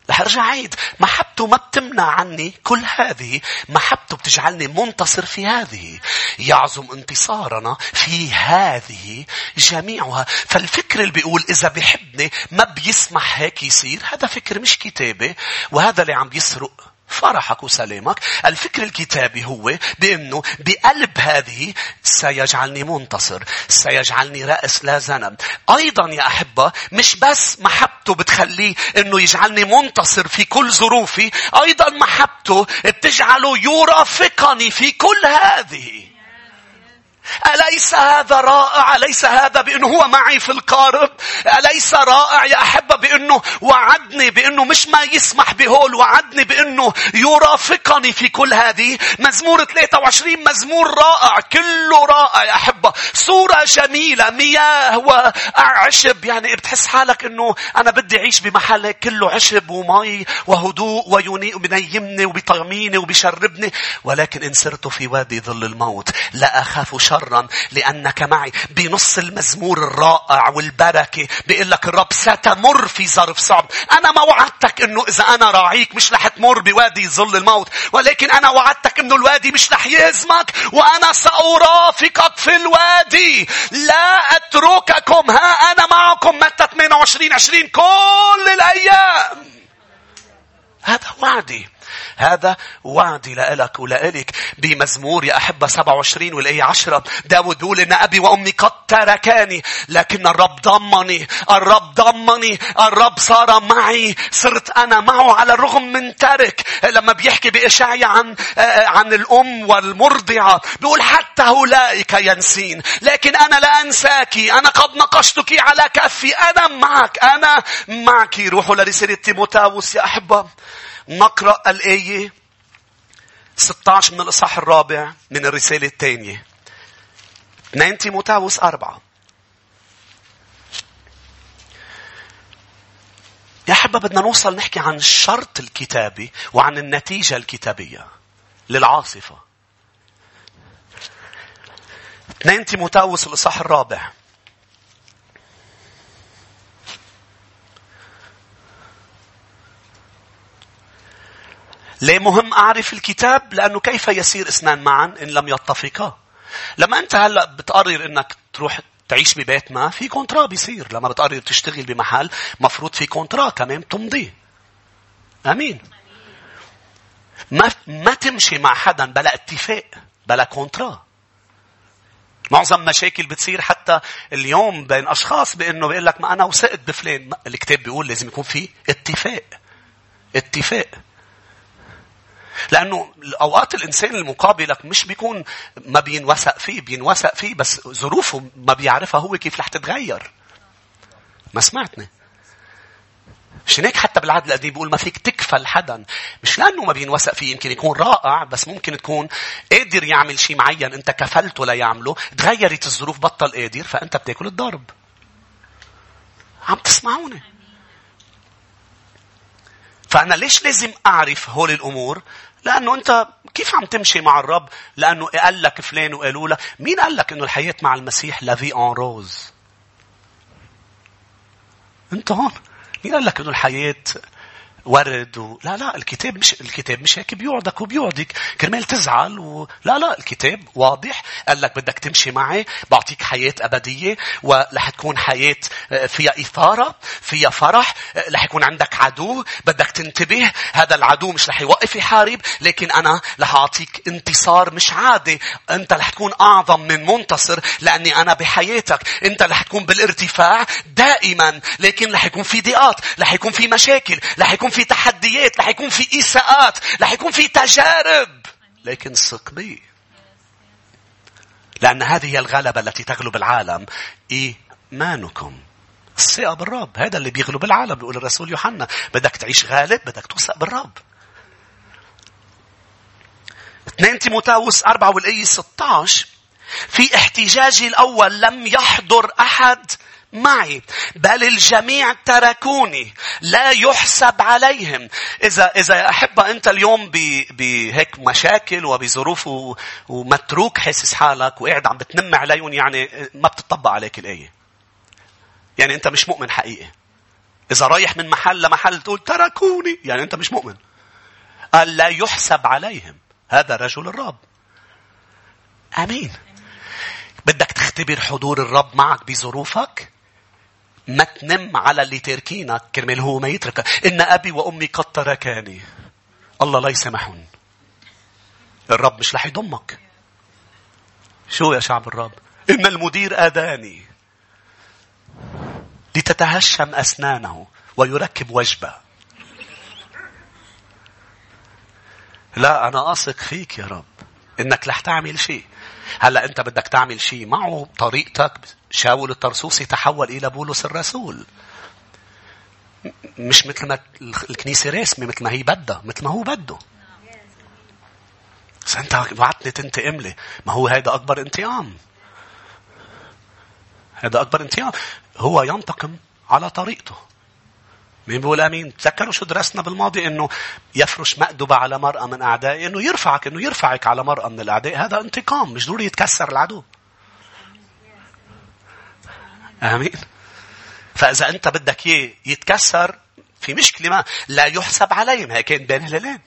S1: رح ارجع عيد. محبته ما بتمنع عني كل هذه. محبته بتجعلني منتصر في هذه. يعظم انتصارنا في هذه جميعها. فالفكر اللي بيقول إذا بيحبني ما بيسمح هيك يصير. هذا فكر مش كتابي وهذا اللي عم بيسرق فرحك وسلامك. الفكر الكتابي هو بأنه بقلب هذه سيجعلني منتصر سيجعلني رأس لا ذنب أيضا يا أحبة مش بس محبته بتخليه أنه يجعلني منتصر في كل ظروفي أيضا محبته بتجعله يرافقني في كل هذه. أليس هذا رائع؟ أليس هذا بأنه هو معي في القارب؟ أليس رائع يا أحبة بأنه وعدني بأنه مش ما يسمح بهول وعدني بأنه يرافقني في كل هذه؟ مزمور 23 مزمور رائع كله رائع يا أحبة. صورة جميلة مياه وعشب يعني بتحس حالك أنه أنا بدي أعيش بمحل كله عشب ومي وهدوء ويني وبنيمني وبيطعميني وبيشربني. ولكن إن سرت في وادي ظل الموت لا أخاف شرا لأنك معي. بنص المزمور الرائع والبركة بيقول لك الرب ستمر في ظرف صعب. أنا ما وعدتك أنه إذا أنا راعيك مش رح تمر بوادي ظل الموت ولكن أنا وعدتك أنه الوادي مش رح يهزمك وأنا سأرافقك في الوادي. لا أترككم ها أنا معكم متى 28 20 كل الأيام. هذا وعدي. هذا وعدي لك ولإلك بمزمور يا أحبة 27 والآية 10 داود يقول إن أبي وأمي قد تركاني لكن الرب ضمني الرب ضمني الرب صار معي. صرت أنا معه على الرغم من ترك. لما بيحكي بإشعيا عن عن الأم والمرضعة بيقول حتى أولئك ينسين لكن أنا لا أنساك. أنا قد نقشتك على كفي. أنا معك أنا معك. روحوا لرسالة تيموتاوس يا أحبة. نقرأ الآية 16 من الإصحاح الرابع من الرسالة الثانية. 2 تيموتاوس أربعة. يا حبا بدنا نوصل نحكي عن الشرط الكتابي وعن النتيجة الكتابية للعاصفة. 2 تيموتاوس الإصحاح الرابع. ليه مهم أعرف الكتاب؟ لأنه كيف يسير اثنان معا إن لم يتفقا؟ لما أنت هلأ بتقرر إنك تروح تعيش ببيت ما في contrat بيصير. لما بتقرر تشتغل بمحل مفروض في contrat كمان تمضي. آمين. ما ما تمشي مع حدا بلا اتفاق بلا contrat معظم مشاكل بتصير حتى اليوم بين أشخاص بإنه بيقول لك ما أنا وثقت بفلان. الكتاب بيقول لازم يكون في اتفاق. اتفاق. لأنه أوقات الإنسان المقابلك مش بيكون ما بينوثق فيه بينوثق فيه بس ظروفه ما بيعرفها هو كيف رح تتغير. ما سمعتني؟ مش هيك حتى بالعهد القديم بيقول ما فيك تكفل حدا. مش لأنه ما بينوثق فيه يمكن يكون رائع بس ممكن تكون قادر يعمل شيء معين انت كفلته ليعمله تغيرت الظروف بطل قادر فأنت بتاكل الضرب. عم تسمعوني؟ فأنا ليش لازم أعرف هول الأمور؟ لأنه أنت كيف عم تمشي مع الرب؟ لأنه قال لك فلان وقالوا لك. مين قال لك أنه الحياة مع المسيح لافي أن روز؟ أنت هون. مين قال لك أنه الحياة ورد و... لا لا الكتاب مش الكتاب مش هيك بيوعدك وبيوعدك. كرمال تزعل و... لا لا الكتاب واضح. قال لك بدك تمشي معي بعطيك حياة أبدية ورح تكون حياة آه، فيها إثارة فيها فرح آه، رح يكون عندك عدو بدك تنتبه. هذا العدو مش رح يوقف يحارب لكن أنا رح أعطيك انتصار مش عادي. أنت رح تكون أعظم من منتصر لأني أنا بحياتك. أنت رح تكون بالارتفاع دائما لكن رح يكون في ضيقات رح يكون في مشاكل رح يكون في تحديات رح يكون في إساءات رح يكون في تجارب. لكن ثق بي. لأن هذه هي الغلبة التي تغلب العالم إيمانكم. الثقة بالرب هذا اللي بيغلب العالم بيقول الرسول يوحنا. بدك تعيش غالب بدك توثق بالرب. 2 تيموتاوس 4 والآية 16 في احتجاجي الأول لم يحضر أحد معي بل الجميع تركوني لا يحسب عليهم. إذا إذا يا أحبة أنت اليوم بهيك مشاكل وبظروف ومتروك حاسس حالك وقاعد عم بتنم عليهم يعني ما بتطبق عليك الآية. يعني أنت مش مؤمن حقيقي. إذا رايح من محل لمحل تقول تركوني يعني أنت مش مؤمن. قال لا يحسب عليهم. هذا رجل الرب. آمين. بدك تختبر حضور الرب معك بظروفك؟ ما تنم على اللي تاركينك كرمال هو ما يترك. إن أبي وأمي قد تركاني. الله لا يسامحهم الرب مش رح يضمك. شو يا شعب الرب؟ إن المدير آداني لتتهشم أسنانه ويركب وجبه. لا أنا أثق فيك يا رب. إنك رح تعمل شيء. هلا انت بدك تعمل شيء معه طريقتك شاول الترسوسي تحول إلى بولس الرسول. مش مثل ما الكنيسة رسمي مثل ما هي بدها مثل ما هو بده. بس انت وعدتني تنتقم لي ما هو هذا أكبر انتقام. هذا أكبر انتقام. هو ينتقم على طريقته. مين بيقول أمين؟ تذكروا شو درسنا بالماضي إنه يفرش مأدبة على مرأة من اعدائه إنه يرفعك إنه يرفعك على مرأة من الأعداء هذا انتقام مش ضروري يتكسر العدو. آمين. فإذا أنت بدك إياه يتكسر في مشكلة ما لا يحسب عليهم هي كان بين هلالين.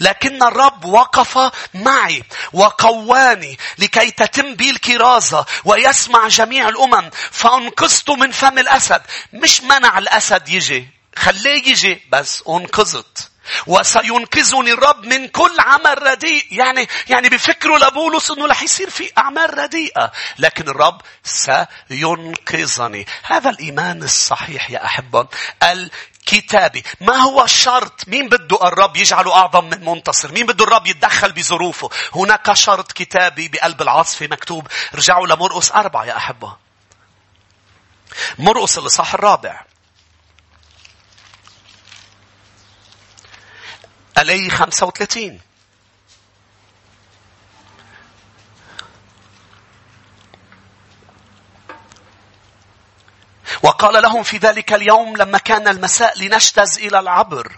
S1: لكن الرب وقف معي وقواني لكي تتم بي الكرازة ويسمع جميع الأمم. فأنقذت من فم الأسد. مش منع الأسد يجي. خليه يجي بس أنقذت. وسينقذني الرب من كل عمل رديء. يعني يعني بفكروا لبولس إنه رح يصير في أعمال رديئة. لكن الرب سينقذني. هذا الإيمان الصحيح يا أحبة. كتابي. ما هو الشرط مين بده الرب يجعله أعظم من منتصر مين بده الرب يتدخل بظروفه؟ هناك شرط كتابي بقلب العاصفة مكتوب. رجعوا لمرقس أربعة يا أحبة. مرقس الإصحاح الرابع. الأي 35 وقال لهم في ذلك اليوم لما كان المساء لنجتز إلى العبر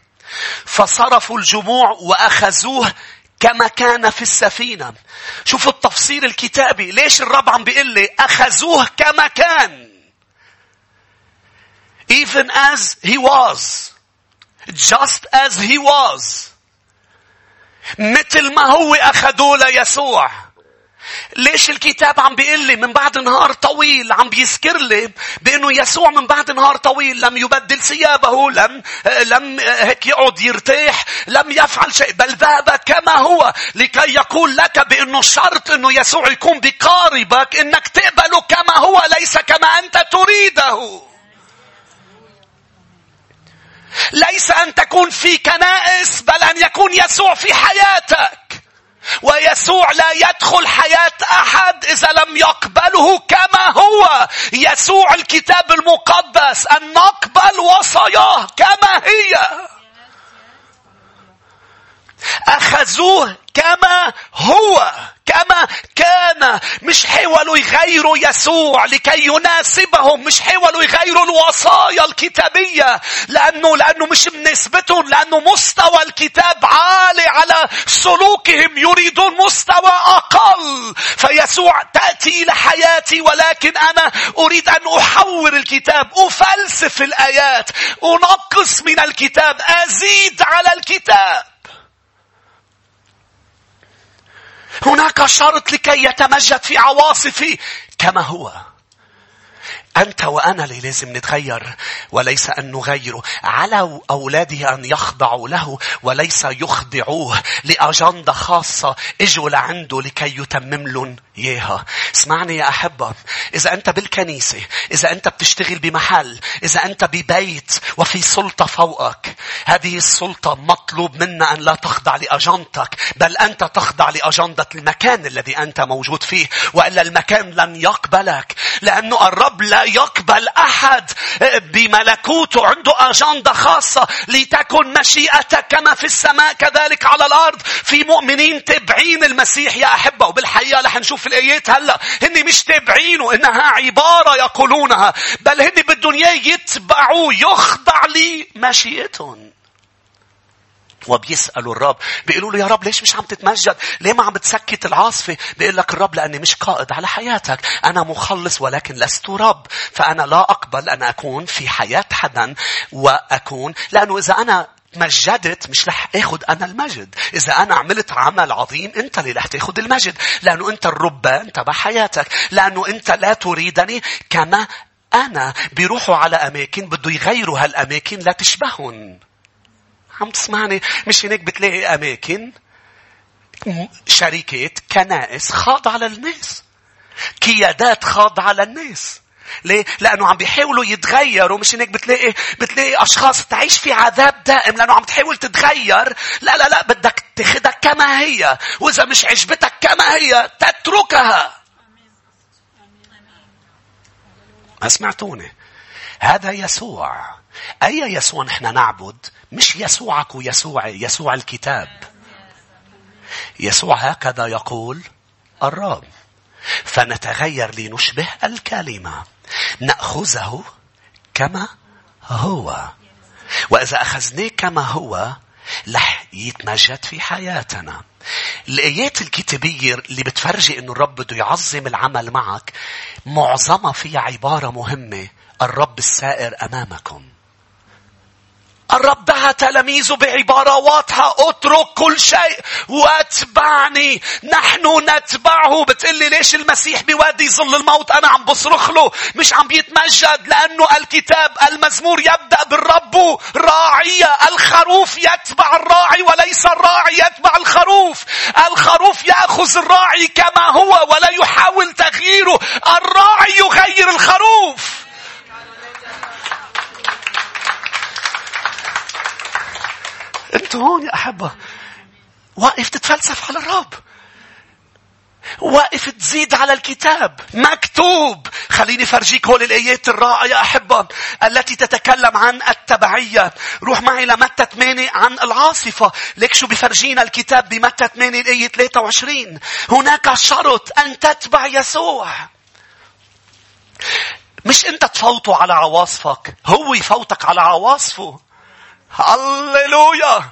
S1: فصرفوا الجموع وأخذوه كما كان في السفينة. شوفوا التفسير الكتابي. ليش الرب عم بيقول لي أخذوه كما كان. Even as he was. Just as he was. مثل ما هو أخذوه ليسوع. ليش الكتاب عم بيقول لي من بعد نهار طويل عم بيذكر لي بأنه يسوع من بعد نهار طويل لم يبدل ثيابه لم لم هيك يقعد يرتاح لم يفعل شيء بل ذهب كما هو لكي يقول لك بأنه شرط أنه يسوع يكون بقاربك إنك تقبله كما هو ليس كما أنت تريده. ليس أن تكون في كنائس بل أن يكون يسوع في حياتك. ويسوع لا يدخل حياة أحد إذا لم يقبله كما هو. يسوع الكتاب المقدس أن نقبل وصاياه كما هي. أخذوه كما هو كما كان. مش حاولوا يغيروا يسوع لكي يناسبهم مش حاولوا يغيروا الوصايا الكتابية. لأنه لأنه مش بنسبتهم لأنه مستوى الكتاب عالي على سلوكهم يريدون مستوى أقل. فيسوع تأتي إلى حياتي ولكن أنا أريد أن أحور الكتاب أفلسف الآيات أنقص من الكتاب أزيد على الكتاب. هناك شرط لكي يتمجد في عواصفه كما هو. أنت وأنا اللي لازم نتغير وليس أن نغيره. على أولاده أن يخضعوا له وليس يخضعوه لأجندة خاصة اجوا لعنده لكي يتمم لهم إياها. اسمعني يا أحبة. إذا أنت بالكنيسة، إذا أنت بتشتغل بمحل، إذا أنت ببيت وفي سلطة فوقك، هذه السلطة مطلوب منا أن لا تخضع لأجندتك، بل أنت تخضع لأجندة المكان الذي أنت موجود فيه، وإلا المكان لن يقبلك، لأنه الرب لا يقبل أحد بملكوته عنده أجندة خاصة. لتكن مشيئتك كما في السماء كذلك على الأرض. في مؤمنين تبعين المسيح يا أحبة وبالحقيقة رح نشوف الآيات هلأ هن مش تابعينه إنها عبارة يقولونها. بل هن بدهم يتبعوه يخضع لمشيئتهم. وبيسألوا الرب بيقولوا له يا رب ليش مش عم تتمجد؟ ليه ما عم بتسكت العاصفة؟ بيقول لك الرب لأني مش قائد على حياتك أنا مخلص ولكن لست رب فأنا لا أقبل أن أكون في حياة حدا وأكون لأنه إذا أنا مجدت مش رح اخذ أنا المجد إذا أنا عملت عمل عظيم أنت اللي رح تاخذ المجد لأنه أنت الربان تبع حياتك لأنه أنت لا تريدني كما أنا بيروحوا على أماكن بده يغيروا هالأماكن لا تشبههم عم تسمعني؟ مش هناك بتلاقي أماكن؟ شركات كنائس خاضعة للناس قيادات خاضعة للناس ليه؟ لأنه عم بيحاولوا يتغيروا. مش هيك بتلاقي بتلاقي أشخاص تعيش في عذاب دائم. لأنه عم تحاول تتغير. لا لا لا بدك تاخدها كما هي. وإذا مش عجبتك كما هي تتركها. ما سمعتوني؟ هذا يسوع. أي يسوع نحن نعبد؟ مش يسوعك ويسوعي يسوع الكتاب. يسوع هكذا يقول الرب. فنتغير لنشبه الكلمة. نأخذه كما هو. وإذا أخذناه كما هو رح يتمجد في حياتنا. الآيات الكتابية اللي بتفرجي إنه الرب بده يعظم العمل معك معظمها فيها عبارة مهمة. الرب السائر أمامكم. الرب دعا تلاميذه بعبارة واضحة. اترك كل شيء واتبعني. نحن نتبعه. بتقلي ليش المسيح بوادي ظل الموت؟ أنا عم بصرخ له. مش عم بيتمجد. لأنه الكتاب المزمور يبدأ بالرب. راعية الخروف يتبع الراعي وليس الراعي يتبع الخروف. الخروف يأخذ الراعي كما هو ولا يحاول تغييره. الراعي يغير الخروف. انت هون يا أحبة واقف تتفلسف على الرب واقف تزيد على الكتاب؟ مكتوب. خليني فرجيك هول الآيات الرائعة يا أحبة التي تتكلم عن التبعية. روح معي لمتى 8 عن العاصفة. ليك شو بفرجينا الكتاب بمتى 8 الآية 23 هناك شرط أن تتبع يسوع. مش أنت تفوته على عواصفك هو يفوتك على عواصفه. هللويا.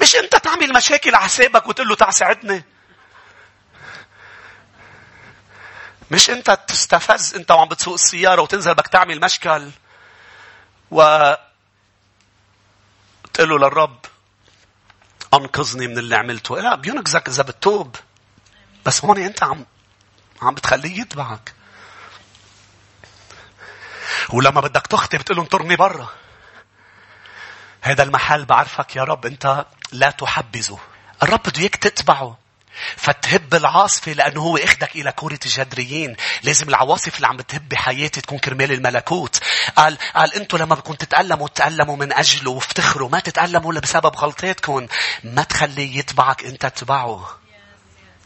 S1: مش انت تعمل مشاكل على حسابك وتقول له تعال ساعدني؟ مش انت تستفز انت وعم بتسوق السيارة وتنزل بدك تعمل مشكل و تقول له للرب أنقذني من اللي عملته. لا بينقذك اذا بتتوب بس هون انت عم عم بتخليه يتبعك. ولما بدك تخطي بتقول له انطرني برا. هذا المحل بعرفك يا رب انت لا تحبذه الرب بده اياك تتبعه فتهب العاصفة لأنه هو إخدك إلى كورة الجدريين. لازم العواصف اللي عم بتهب بحياتي تكون كرمال الملكوت. قال, قال أنتوا لما بدكم تتألموا تتألموا من أجله وافتخروا. ما تتألموا إلا بسبب غلطاتكم. ما تخليه يتبعك أنت تتبعه.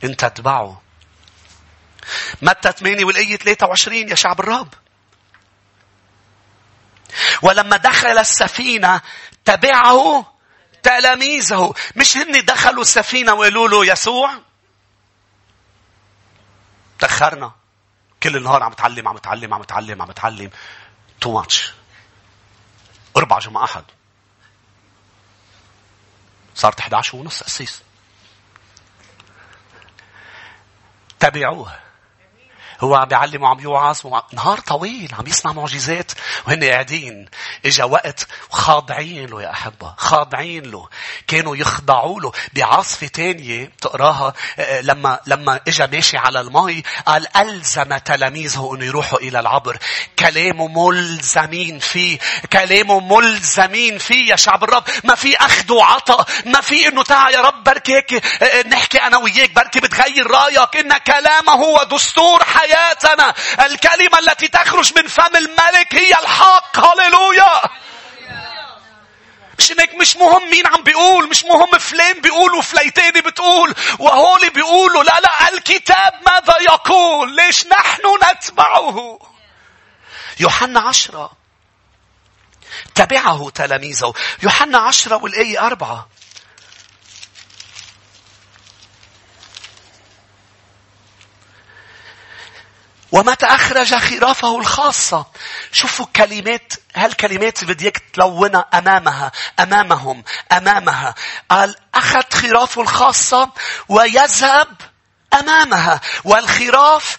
S1: أنت تتبعه. متى 8 والآية 23 يا شعب الرب. ولما دخل السفينة تبعه تلاميذه. مش هن دخلوا السفينة وقالوا له يسوع؟ تأخرنا. كل النهار عم تعلم عم تعلم عم تعلم عم تعلم تو ماتش أربع جمعة أحد صارت 11 ونص أسيس. تبعوه هو عم بيعلم وعم يوعظ. نهار طويل عم يصنع معجزات وهن قاعدين. إجا وقت خاضعين له يا أحبة خاضعين له. كانوا يخضعوا له بعاصفة تانية تقراها آه، آه، لما لما إجا ماشي على المي قال ألزم تلاميذه إنه يروحوا إلى العبر. كلامه ملزمين فيه كلامه ملزمين فيه يا شعب الرب. ما في أخذ وعطاء ما في إنه تعال يا رب بركي هيك آه، نحكي أنا وياك بركي بتغير رأيك. إن كلامه هو دستور حياه حياتنا الكلمة التي تخرج من فم الملك هي الحق. هللويا. مش إنك مش مهم مين عم بيقول. مش مهم فلان بيقول وفليتاني بتقول. وهولي بيقولوا. لا لا الكتاب ماذا يقول؟ ليش نحن نتبعه؟ يوحنا عشرة. تبعه تلاميذه. يوحنا عشرة والآية أربعة. ومتى أخرج خرافه الخاصة. شوفوا كلمات هالكلمات بدي اياك تلونها أمامها أمامهم أمامها. قال أخذ خرافه الخاصة ويذهب أمامها. والخراف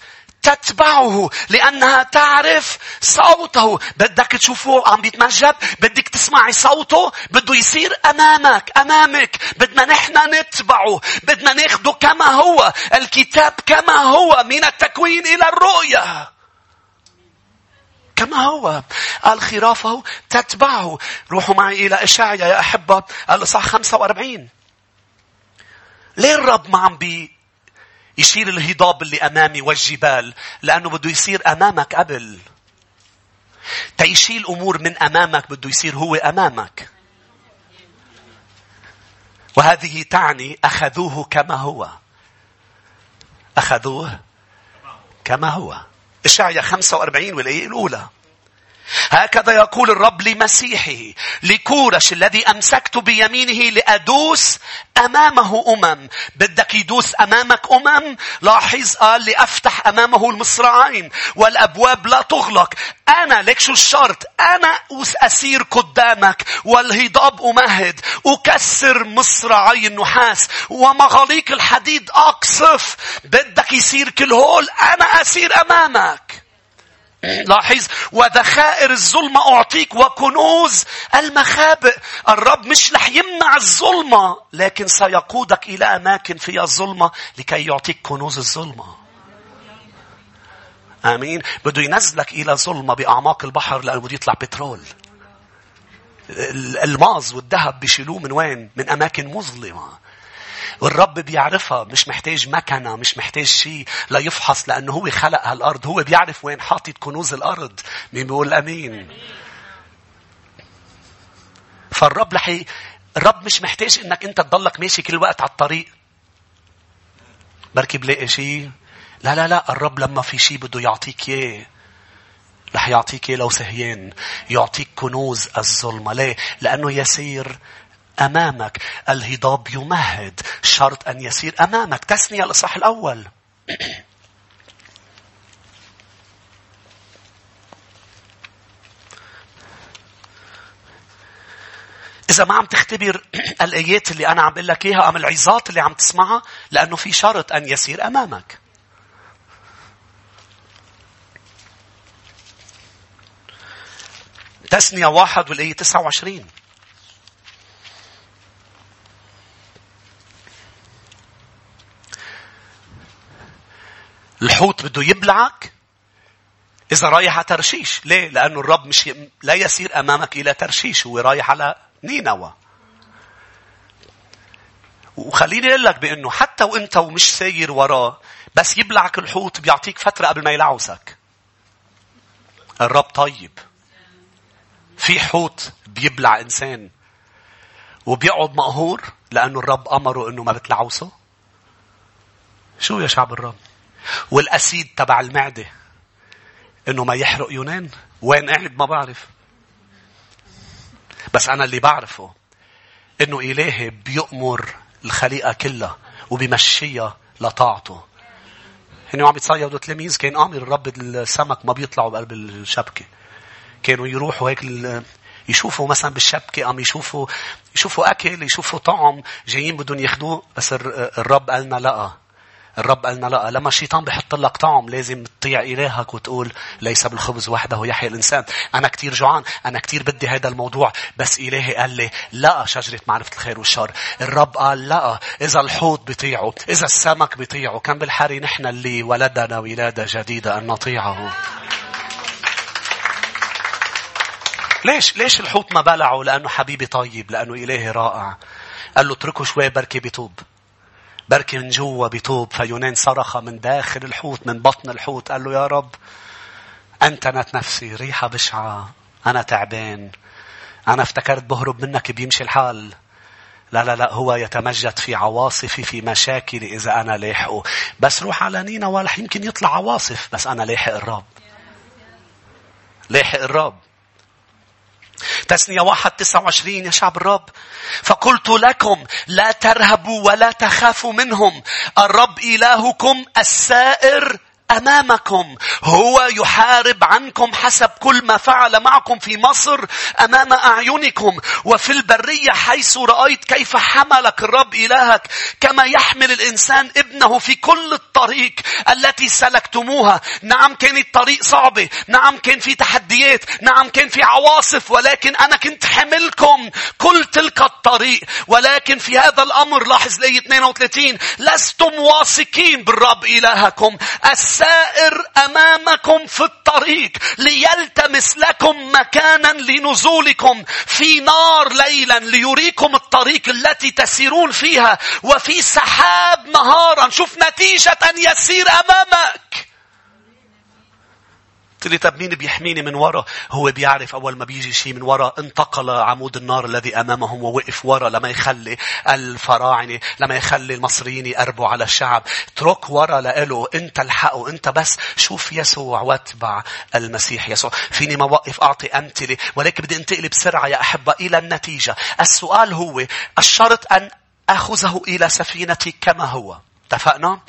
S1: تتبعه لأنها تعرف صوته. بدك تشوفه عم بيتمجد بدك تسمعي صوته بده يصير أمامك أمامك. بدنا نحن نتبعه بدنا ناخده كما هو الكتاب كما هو من التكوين إلى الرؤية. كما هو. قال خرافه تتبعه. روحوا معي إلى إشعيا يا أحبة. صح 45 ليه الرب ما عم بي يشيل الهضاب اللي أمامي والجبال لأنه بده يصير أمامك قبل. تيشيل أمور من أمامك بده يصير هو أمامك. وهذه تعني أخذوه كما هو. أخذوه كما هو. إشعيا 45 والآية الأولى. هكذا يقول الرب لمسيحه لكورش الذي أمسكت بيمينه لأدوس أمامه أمم. بدك يدوس أمامك أمم؟ لاحظ قال لأفتح أمامه المصراعين والأبواب لا تغلق. أنا لك شو الشرط؟ أنا أسير قدامك والهضاب أمهد أكسر مصراعي النحاس ومغاليق الحديد أقصف. بدك يصير كل هول أنا أسير أمامك. لاحظ وذخائر الظلمة أعطيك وكنوز المخابئ الرب مش رح يمنع الظلمة لكن سيقودك إلى أماكن فيها الظلمة لكي يعطيك كنوز الظلمة آمين بده ينزلك إلى ظلمة بأعماق البحر لأنه بده يطلع بترول الالماظ والذهب بيشيلوه من وين؟ من أماكن مظلمة. والرب بيعرفها مش محتاج مكنة مش محتاج شيء ليفحص لأنه هو خلق هالأرض هو بيعرف وين حاطط كنوز الأرض. مين بيقول أمين؟ فالرب لحي الرب مش محتاج إنك أنت تضلك ماشي كل وقت على الطريق. بركي بلاقي شيء؟ لا لا لا الرب لما في شيء بده يعطيك إياه رح يعطيك لو سهيان يعطيك كنوز الظلمة. ليه؟ لأنه يسير أمامك. الهضاب يمهد. شرط أن يسير أمامك. تسنية الإصحاح الأول. إذا ما عم تختبر الآيات اللي أنا عم بقول لك إياها أم العظات اللي عم تسمعها لأنه في شرط أن يسير أمامك. تسنية واحد والآية 29 الحوت بده يبلعك إذا رايح على ترشيش. ليه؟ لأنه الرب مش لا يسير أمامك إلى ترشيش. هو رايح على نينوى. وخليني أقول لك بأنه حتى وأنت ومش ساير وراه بس يبلعك الحوت بيعطيك فترة قبل ما يلعوسك. الرب طيب. في حوت بيبلع إنسان وبيقعد مقهور لأنه الرب أمره أنه ما بتلعوسه. شو يا شعب الرب؟ والأسيد تبع المعدة. إنه ما يحرق يونان. وين قاعد ما بعرف. بس أنا اللي بعرفه إنه إلهي بيأمر الخليقة كلها وبيمشيها لطاعته. هن عم بيتصيدوا تلاميذ كان آمر الرب السمك ما بيطلعوا بقلب الشبكة. كانوا يروحوا هيك يشوفوا مثلا بالشبكة أم يشوفوا يشوفوا أكل يشوفوا طعم جايين بدهم ياخذوه بس الرب قالنا لأ. الرب قالنا لا لما الشيطان بيحط لك طعم لازم تطيع إلهك وتقول ليس بالخبز وحده يحيى الإنسان. أنا كتير جوعان أنا كتير بدي هذا الموضوع بس إلهي قال لي لا شجرة معرفة الخير والشر. الرب قال لا إذا الحوت بيطيعه إذا السمك بيطيعه. كان بالحري نحن اللي ولدنا ولادة جديدة أن نطيعه. ليش ليش الحوت ما بلعه؟ لأنه حبيبي طيب لأنه إلهي رائع. قال له اتركه شوي بركي بيتوب. بركي من جوا بيتوب فيونان صرخ من داخل الحوت من بطن الحوت قال له يا رب أنتنت نفسي ريحة بشعة أنا تعبان أنا افتكرت بهرب منك بيمشي الحال. لا لا لا هو يتمجد في عواصفي في مشاكلي إذا أنا لاحقه بس روح على نينا يمكن يطلع عواصف بس أنا لاحق الرب. لاحق الرب. تسنية واحد تسعة وعشرين يا شعب الرب. فقلت لكم لا ترهبوا ولا تخافوا منهم. الرب إلهكم السائر أمامكم. هو يحارب عنكم حسب كل ما فعل معكم في مصر أمام أعينكم. وفي البرية حيث رأيت كيف حملك الرب إلهك كما يحمل الإنسان ابنه في كل الطريق التي سلكتموها. نعم كان الطريق صعبة نعم كان في تحديات. نعم كان في عواصف. ولكن أنا كنت حملكم كل تلك الطريق. ولكن في هذا الأمر لاحظ لي 32 لستم واثقين بالرب إلهكم. السائر أمامكم في الطريق ليلتمس لكم مكانا لنزولكم في نار ليلا ليريكم الطريق التي تسيرون فيها وفي سحاب نهارا. شوف نتيجة أن يسير أمامك. قلت لي طب مين بيحميني من ورا؟ هو بيعرف أول ما بيجي شيء من ورا انتقل عمود النار الذي أمامهم ووقف ورا لما يخلي الفراعنة لما يخلي المصريين يقربوا على الشعب. اترك ورا لإله انت الحقه انت بس شوف يسوع واتبع المسيح يسوع. فيني ما وقف أعطي أمثلة ولكن بدي انتقل بسرعة يا أحبة إلى النتيجة. السؤال هو الشرط أن أخذه إلى سفينتي كما هو. اتفقنا؟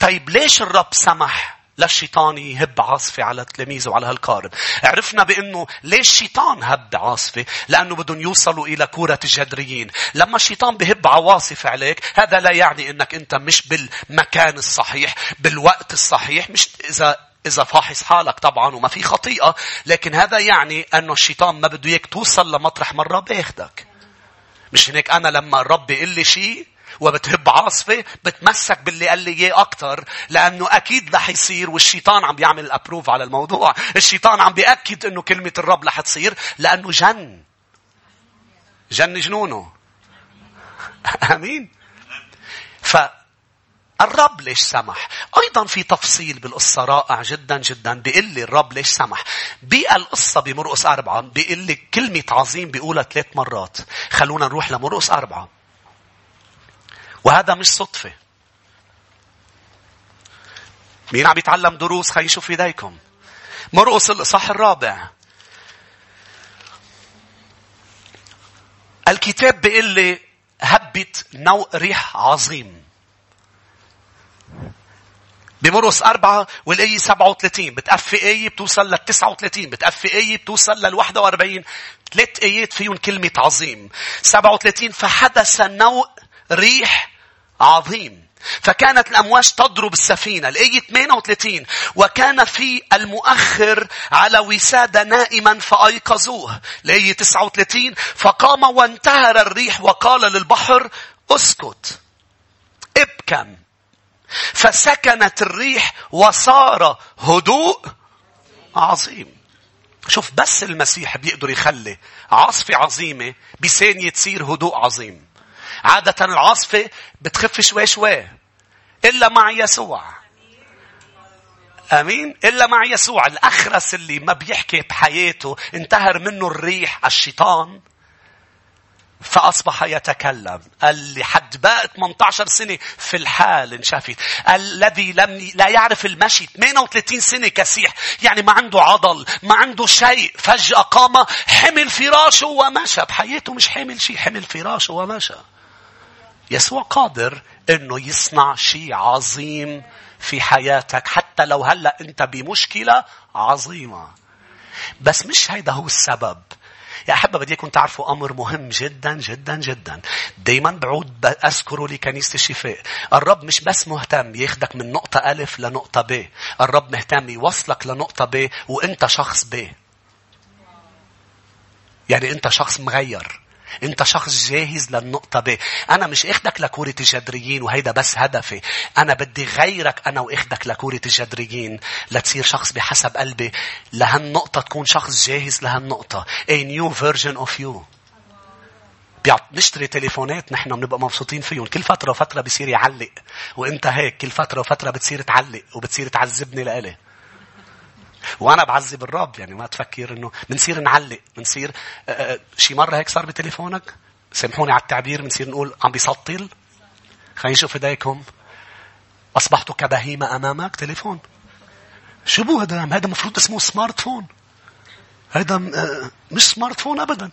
S1: طيب ليش الرب سمح للشيطان يهب عاصفة على تلاميذه وعلى هالقارب. عرفنا بأنه ليش الشيطان هب عاصفة؟ لأنه بدهم يوصلوا إلى كورة الجدريين. لما الشيطان بهب عواصف عليك، هذا لا يعني أنك أنت مش بالمكان الصحيح، بالوقت الصحيح، مش إذا إذا فاحص حالك طبعا وما في خطيئة، لكن هذا يعني أنه الشيطان ما بده إياك توصل لمطرح مرة بياخدك. مش هيك أنا لما الرب يقول لي شيء وبتهب عاصفة بتمسك باللي قال لي إياه أكتر لأنه أكيد رح يصير والشيطان عم بيعمل أبروف على الموضوع الشيطان عم بيأكد أنه كلمة الرب رح تصير لأنه جن جن جنونه أمين ف الرب ليش سمح؟ أيضا في تفصيل بالقصة رائع جدا جدا بيقول لي الرب ليش سمح. بالقصة بمرقس أربعة بيقول لي كلمة عظيم بيقولها ثلاث مرات. خلونا نروح لمرقس أربعة. وهذا مش صدفة. مين عم يتعلم دروس خلينا نشوف إيديكم. مرقس الإصحاح الرابع. الكتاب بيقول لي هبت نوء ريح عظيم. بمرقس أربعة والآية 37 بتقفي آية بتوصل لل 39 بتقفي آية بتوصل لل 41 ثلاث آيات فيهم كلمة عظيم 37 فحدث نوء ريح عظيم. فكانت الأمواج تضرب السفينة الآية 38 وكان في المؤخر على وسادة نائما فأيقظوه. الآية 39 فقام وانتهر الريح وقال للبحر اسكت ابكم. فسكنت الريح وصار هدوء عظيم. شوف بس المسيح بيقدر يخلي عاصفة عظيمة بثانية تصير هدوء عظيم. عادة العاصفة بتخف شوي شوي. إلا مع يسوع. أمين؟ إلا مع يسوع. الأخرس اللي ما بيحكي بحياته انتهر منه الريح الشيطان فأصبح يتكلم اللي حد بقى 18 سنة في الحال انشافت الذي لم لا يعرف المشي 38 سنة كسيح يعني ما عنده عضل ما عنده شيء فجأة قام حمل فراشه ومشى بحياته مش حمل شيء حمل فراشه ومشى يسوع قادر إنه يصنع شيء عظيم في حياتك حتى لو هلأ أنت بمشكلة عظيمة بس مش هيدا هو السبب يا أحبة بدي أكون تعرفوا أمر مهم جدا جدا جدا. دايما بعود أذكره لكنيسة الشفاء. الرب مش بس مهتم ياخدك من نقطة ألف لنقطة ب. الرب مهتم يوصلك لنقطة ب وأنت شخص ب. يعني أنت شخص مغير. انت شخص جاهز للنقطة ب. أنا مش إخدك لكورة الجدريين وهيدا بس هدفي. أنا بدي غيرك أنا وإخدك لكورة الجدريين لتصير شخص بحسب قلبي لهالنقطة تكون شخص جاهز لهالنقطة. A new version of you. نشتري تليفونات نحن بنبقى مبسوطين فيهم كل فترة وفترة بصير يعلق وإنت هيك كل فترة وفترة بتصير تعلق وبتصير تعذبني لإلي وأنا بعذب الرب يعني ما تفكر انه بنصير نعلق بنصير آه، آه، شي مرة هيك صار بتليفونك؟ سامحوني على التعبير بنصير نقول عم بيسطل؟ خلينا نشوف ايديكم أصبحتوا كبهيمة أمامك؟ تليفون. شو بو هذا؟ هذا المفروض اسمه smartphone هذا آه، مش smartphone ابدا.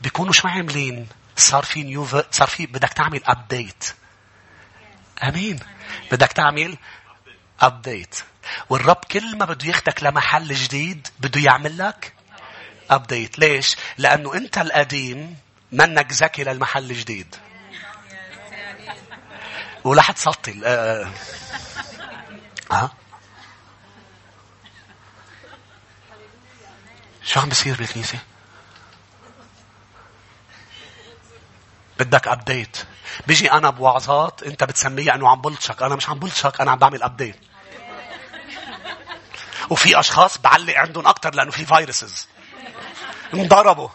S1: بيكونوا شو عاملين؟ صار في new صار في بدك تعمل update آمين. بدك تعمل update والرب كل ما بده ياخدك لمحل جديد بده يعمل لك update ليش؟ لأنه أنت القديم منك ذكي للمحل الجديد. ولا حتسطل آه. ها؟ شو عم بيصير بالكنيسة؟ بدك update بيجي أنا بوعظات أنت بتسميها إنه عم بلطشك أنا مش عم بلطشك أنا عم بعمل update وفي أشخاص بعلق عندهم أكتر لأنه في viruses انضربوا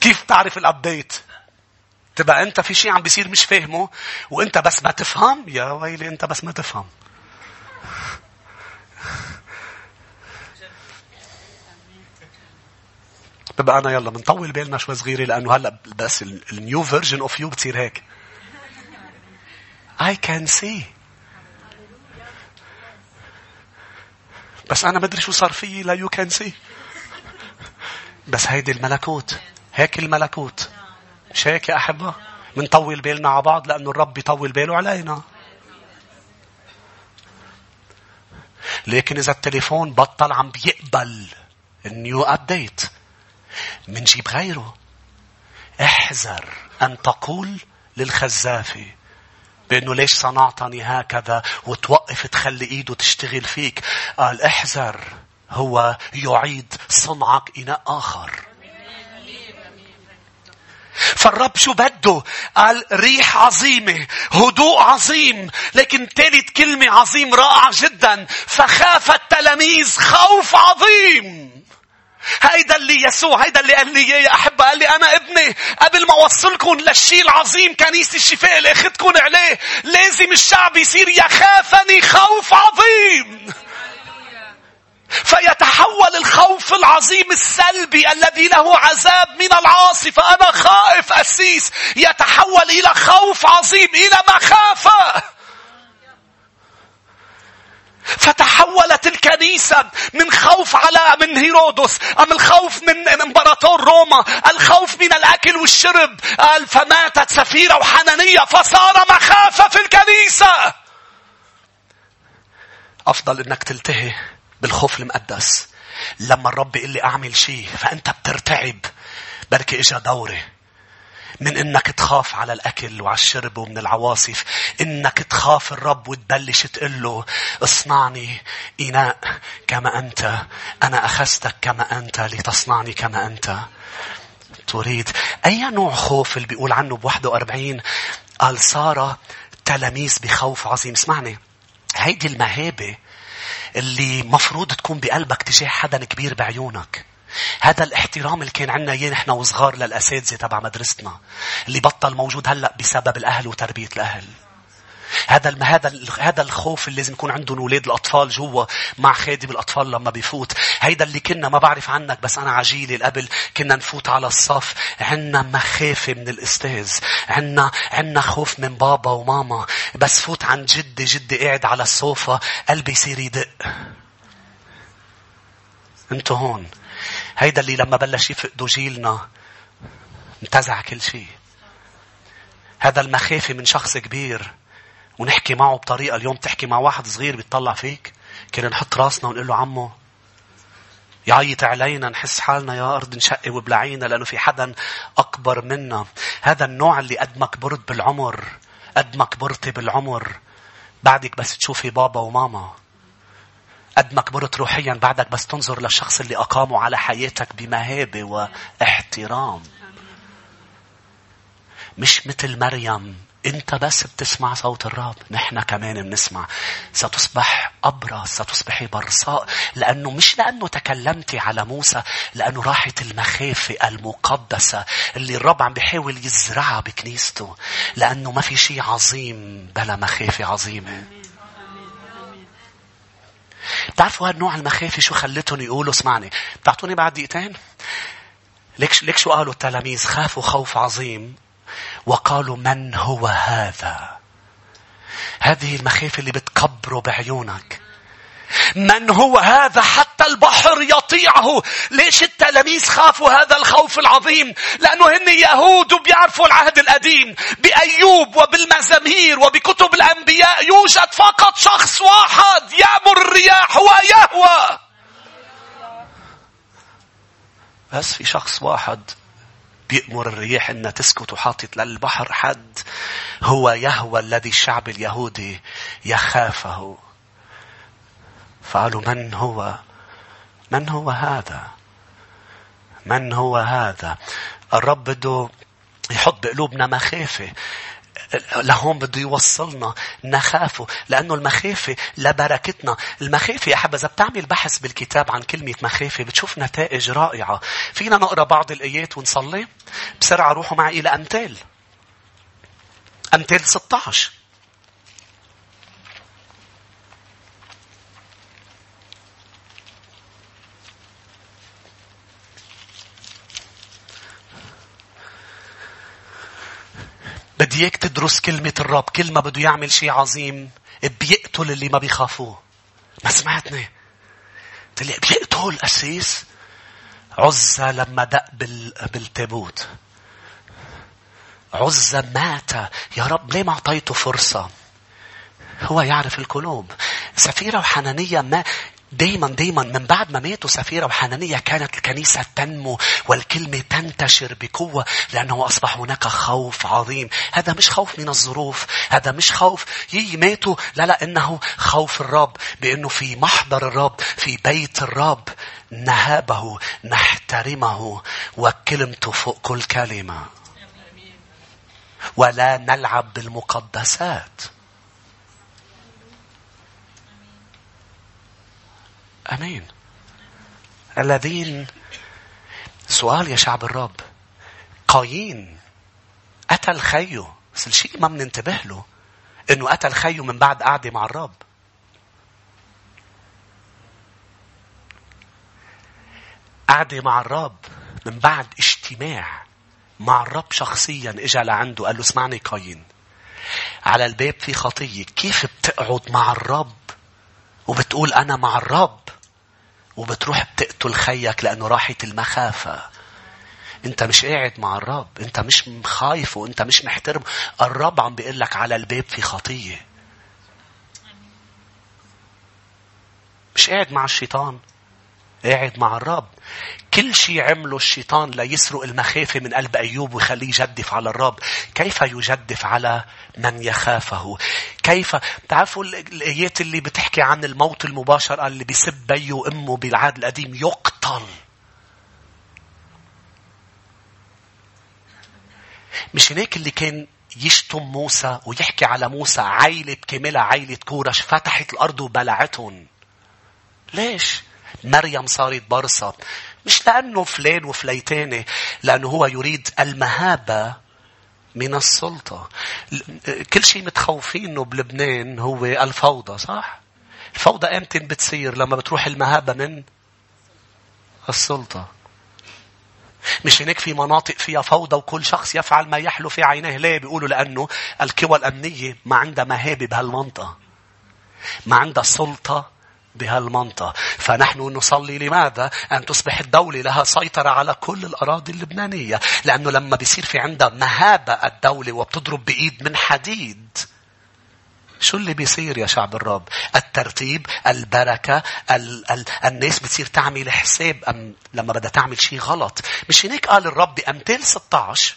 S1: كيف تعرف ال update؟ تبقى أنت في شيء عم بيصير مش فاهمه وأنت بس ما تفهم يا ويلي أنت بس ما تفهم بقى أنا يلا بنطول بالنا شوي صغيرة لأنه هلأ بس ال new version of you بتصير هيك. I can see. بس أنا مدري شو صار فيي لا you can see. بس هيدي الملكوت. هيك الملكوت. مش هيك يا أحبة؟ بنطول بالنا على بعض لأنه الرب بيطول باله علينا. لكن إذا التليفون بطل عم بيقبل ال new update منجيب غيره احذر أن تقول للخزافة بأنه ليش صنعتني هكذا وتوقف تخلي إيده تشتغل فيك؟ قال أحذر هو يعيد صنعك إناء آخر. فالرب شو بده؟ قال ريح عظيمة هدوء عظيم. لكن ثالث كلمة عظيم رائعة جدا فخاف التلاميذ خوف عظيم. هيدا اللي يسوع هيدا اللي قال لي إياه يا أحبة قال لي أنا ابني قبل ما أوصلكم للشيء العظيم كنيسة الشفاء اللي اخذتكم عليه لازم الشعب يصير يخافني خوف عظيم. فيتحول الخوف العظيم السلبي الذي له عذاب من العاصي فأنا خائف أسيس. يتحول إلى خوف عظيم إلى مخافة. فتحولت الكنيسة من خوف على من هيرودس أم الخوف من إمبراطور روما الخوف من الأكل والشرب. قال فماتت سفيرة وحنانية فصار مخافة في الكنيسة. أفضل إنك تلتهي بالخوف المقدس. لما الرب يقول لي أعمل شيء فأنت بترتعب. بركي إجا دوري من إنك تخاف على الأكل وعلى الشرب ومن العواصف إنك تخاف الرب وتبلش تقول له اصنعني إناء كما أنت أنا أخذتك كما أنت لتصنعني كما أنت. تريد. أي نوع خوف اللي بيقول عنه ب 41 قال صار تلاميذ بخوف عظيم. اسمعني. هيدي المهابة اللي مفروض تكون بقلبك تجاه حدا كبير بعيونك. هذا الاحترام اللي كان عندنا إياه نحن وصغار للأساتذة تبع مدرستنا اللي بطل موجود هلأ بسبب الأهل وتربية الأهل. هذا هذا هذا الخوف اللي لازم يكون عندهم أولاد الأطفال جوا مع خادم الأطفال لما بيفوت. هيدا اللي كنا ما بعرف عنك بس أنا عجيلي قبل كنا نفوت على الصف عنا مخافة من الأستاذ عنا عنا خوف من بابا وماما. بس فوت عند جدي جدي قاعد على الصوفة قلبي يصير يدق. انتو هون. هيدا اللي لما بلش يفقدوا جيلنا انتزع كل شيء هذا المخافة من شخص كبير ونحكي معه بطريقة اليوم تحكي مع واحد صغير بيطلع فيك كنا نحط راسنا ونقول له عمو يعيط علينا نحس حالنا يا أرض نشقي وبلعينا لأنه في حدا أكبر منا. هذا النوع اللي قد ما كبرت بالعمر قد ما كبرتي بالعمر. بعدك بس تشوفي بابا وماما. قد ما كبرت روحيا بعدك بس تنظر للشخص اللي أقامه على حياتك بمهابة واحترام. مش مثل مريم أنت بس بتسمع صوت الرب نحن كمان بنسمع. ستصبح أبرص ستصبحي برصاء لأنه مش لأنه تكلمتي على موسى لأنه راحت المخافة المقدسة اللي الرب عم بيحاول يزرعها بكنيسته. لأنه ما في شيء عظيم بلا مخافة عظيمة. بتعرفوا هالنوع المخافة شو خلتهم يقولوا؟ اسمعني. بتعطوني بعد دقيقتين؟ ليك ليك شو قالوا التلاميذ؟ خافوا خوف عظيم وقالوا من هو هذا؟ هذه المخافة اللي بتكبره بعيونك. من هو هذا حتى البحر يطيعه؟ ليش التلاميذ خافوا هذا الخوف العظيم؟ لأنه هن يهود وبيعرفوا العهد القديم. بأيوب وبالمزامير وبكتب الأنبياء يوجد فقط شخص واحد يأمر الرياح هو يهوى بس في شخص واحد بيأمر الرياح أنها تسكت وحاطط للبحر حد هو يهوى الذي الشعب اليهودي يخافه. فقالوا من هو؟ من هو هذا؟ من هو هذا؟ الرب بده يحط بقلوبنا مخافة. لهون بده يوصلنا نخافه لأنه المخافة لبركتنا. المخافة يا حبذا إذا بتعمل بحث بالكتاب عن كلمة مخافة بتشوف نتائج رائعة. فينا نقرأ بعض الآيات ونصلي؟ بسرعة روحوا معي إلى أمثال أمثال 16 بدي إياك تدرس كلمة الرب. كل ما بده يعمل شيء عظيم بيقتل اللي ما بيخافوه. ما سمعتني؟ قلت لي بيقتل أسيس عزة لما دق بالتابوت. عزة مات. يا رب ليه ما أعطيته فرصة؟ هو يعرف القلوب. سفيرة وحنانية ما دايما دايما من بعد ما ماتوا سفيرة وحنانية كانت الكنيسة تنمو والكلمة تنتشر بقوة لأنه أصبح هناك خوف عظيم. هذا مش خوف من الظروف هذا مش خوف يي ماتوا. لا لا إنه خوف الرب بأنه في محضر الرب في بيت الرب نهابه نحترمه وكلمته فوق كل كلمة. ولا نلعب بالمقدسات. أمين. الذين سؤال يا شعب الرب. قايين قتل خيه بس الشيء ما بننتبه له إنه قتل خيه من بعد قعدة مع الرب. قعدة مع الرب من بعد اجتماع مع الرب شخصيا اجى لعنده قال له اسمعني قايين. على الباب في خطية كيف بتقعد مع الرب وبتقول أنا مع الرب. وبتروح بتقتل خيك لأنه راحت المخافة. أنت مش قاعد مع الرب. أنت مش خايفه انت مش محترم. الرب عم بيقول لك على الباب في خطية. مش قاعد مع الشيطان. قاعد مع الرب. كل شيء عمله الشيطان ليسرق المخافة من قلب أيوب ويخليه يجدف على الرب. كيف يجدف على من يخافه؟ كيف تعرفوا الآيات اللي بتحكي عن الموت المباشر اللي بيسب بيه وأمه بالعهد القديم يقتل. مش هناك اللي كان يشتم موسى ويحكي على موسى عيلة كاملة عيلة كورش فتحت الأرض وبلعتهم. ليش؟ مريم صارت برصة. مش لأنه فلان وفليتاني لأنه هو يريد المهابة من السلطة. كل شيء متخوفينه بلبنان هو الفوضى صح؟ الفوضى إمتى بتصير؟ لما بتروح المهابة من السلطة. مش هناك في مناطق فيها فوضى وكل شخص يفعل ما يحلو في عينيه. ليه؟ بيقولوا لأنه القوى الأمنية ما عندها مهابة بهالمنطقة. ما عندها سلطة بهالمنطقة فنحن نصلي لماذا؟ أن تصبح الدولة لها سيطرة على كل الأراضي اللبنانية لأنه لما بيصير في عندها مهابة الدولة وبتضرب بإيد من حديد شو اللي بيصير يا شعب الرب؟ الترتيب، البركة، ال ال الناس بتصير تعمل حساب أم لما بدها تعمل شيء غلط. مش هيك قال الرب بأمثال 16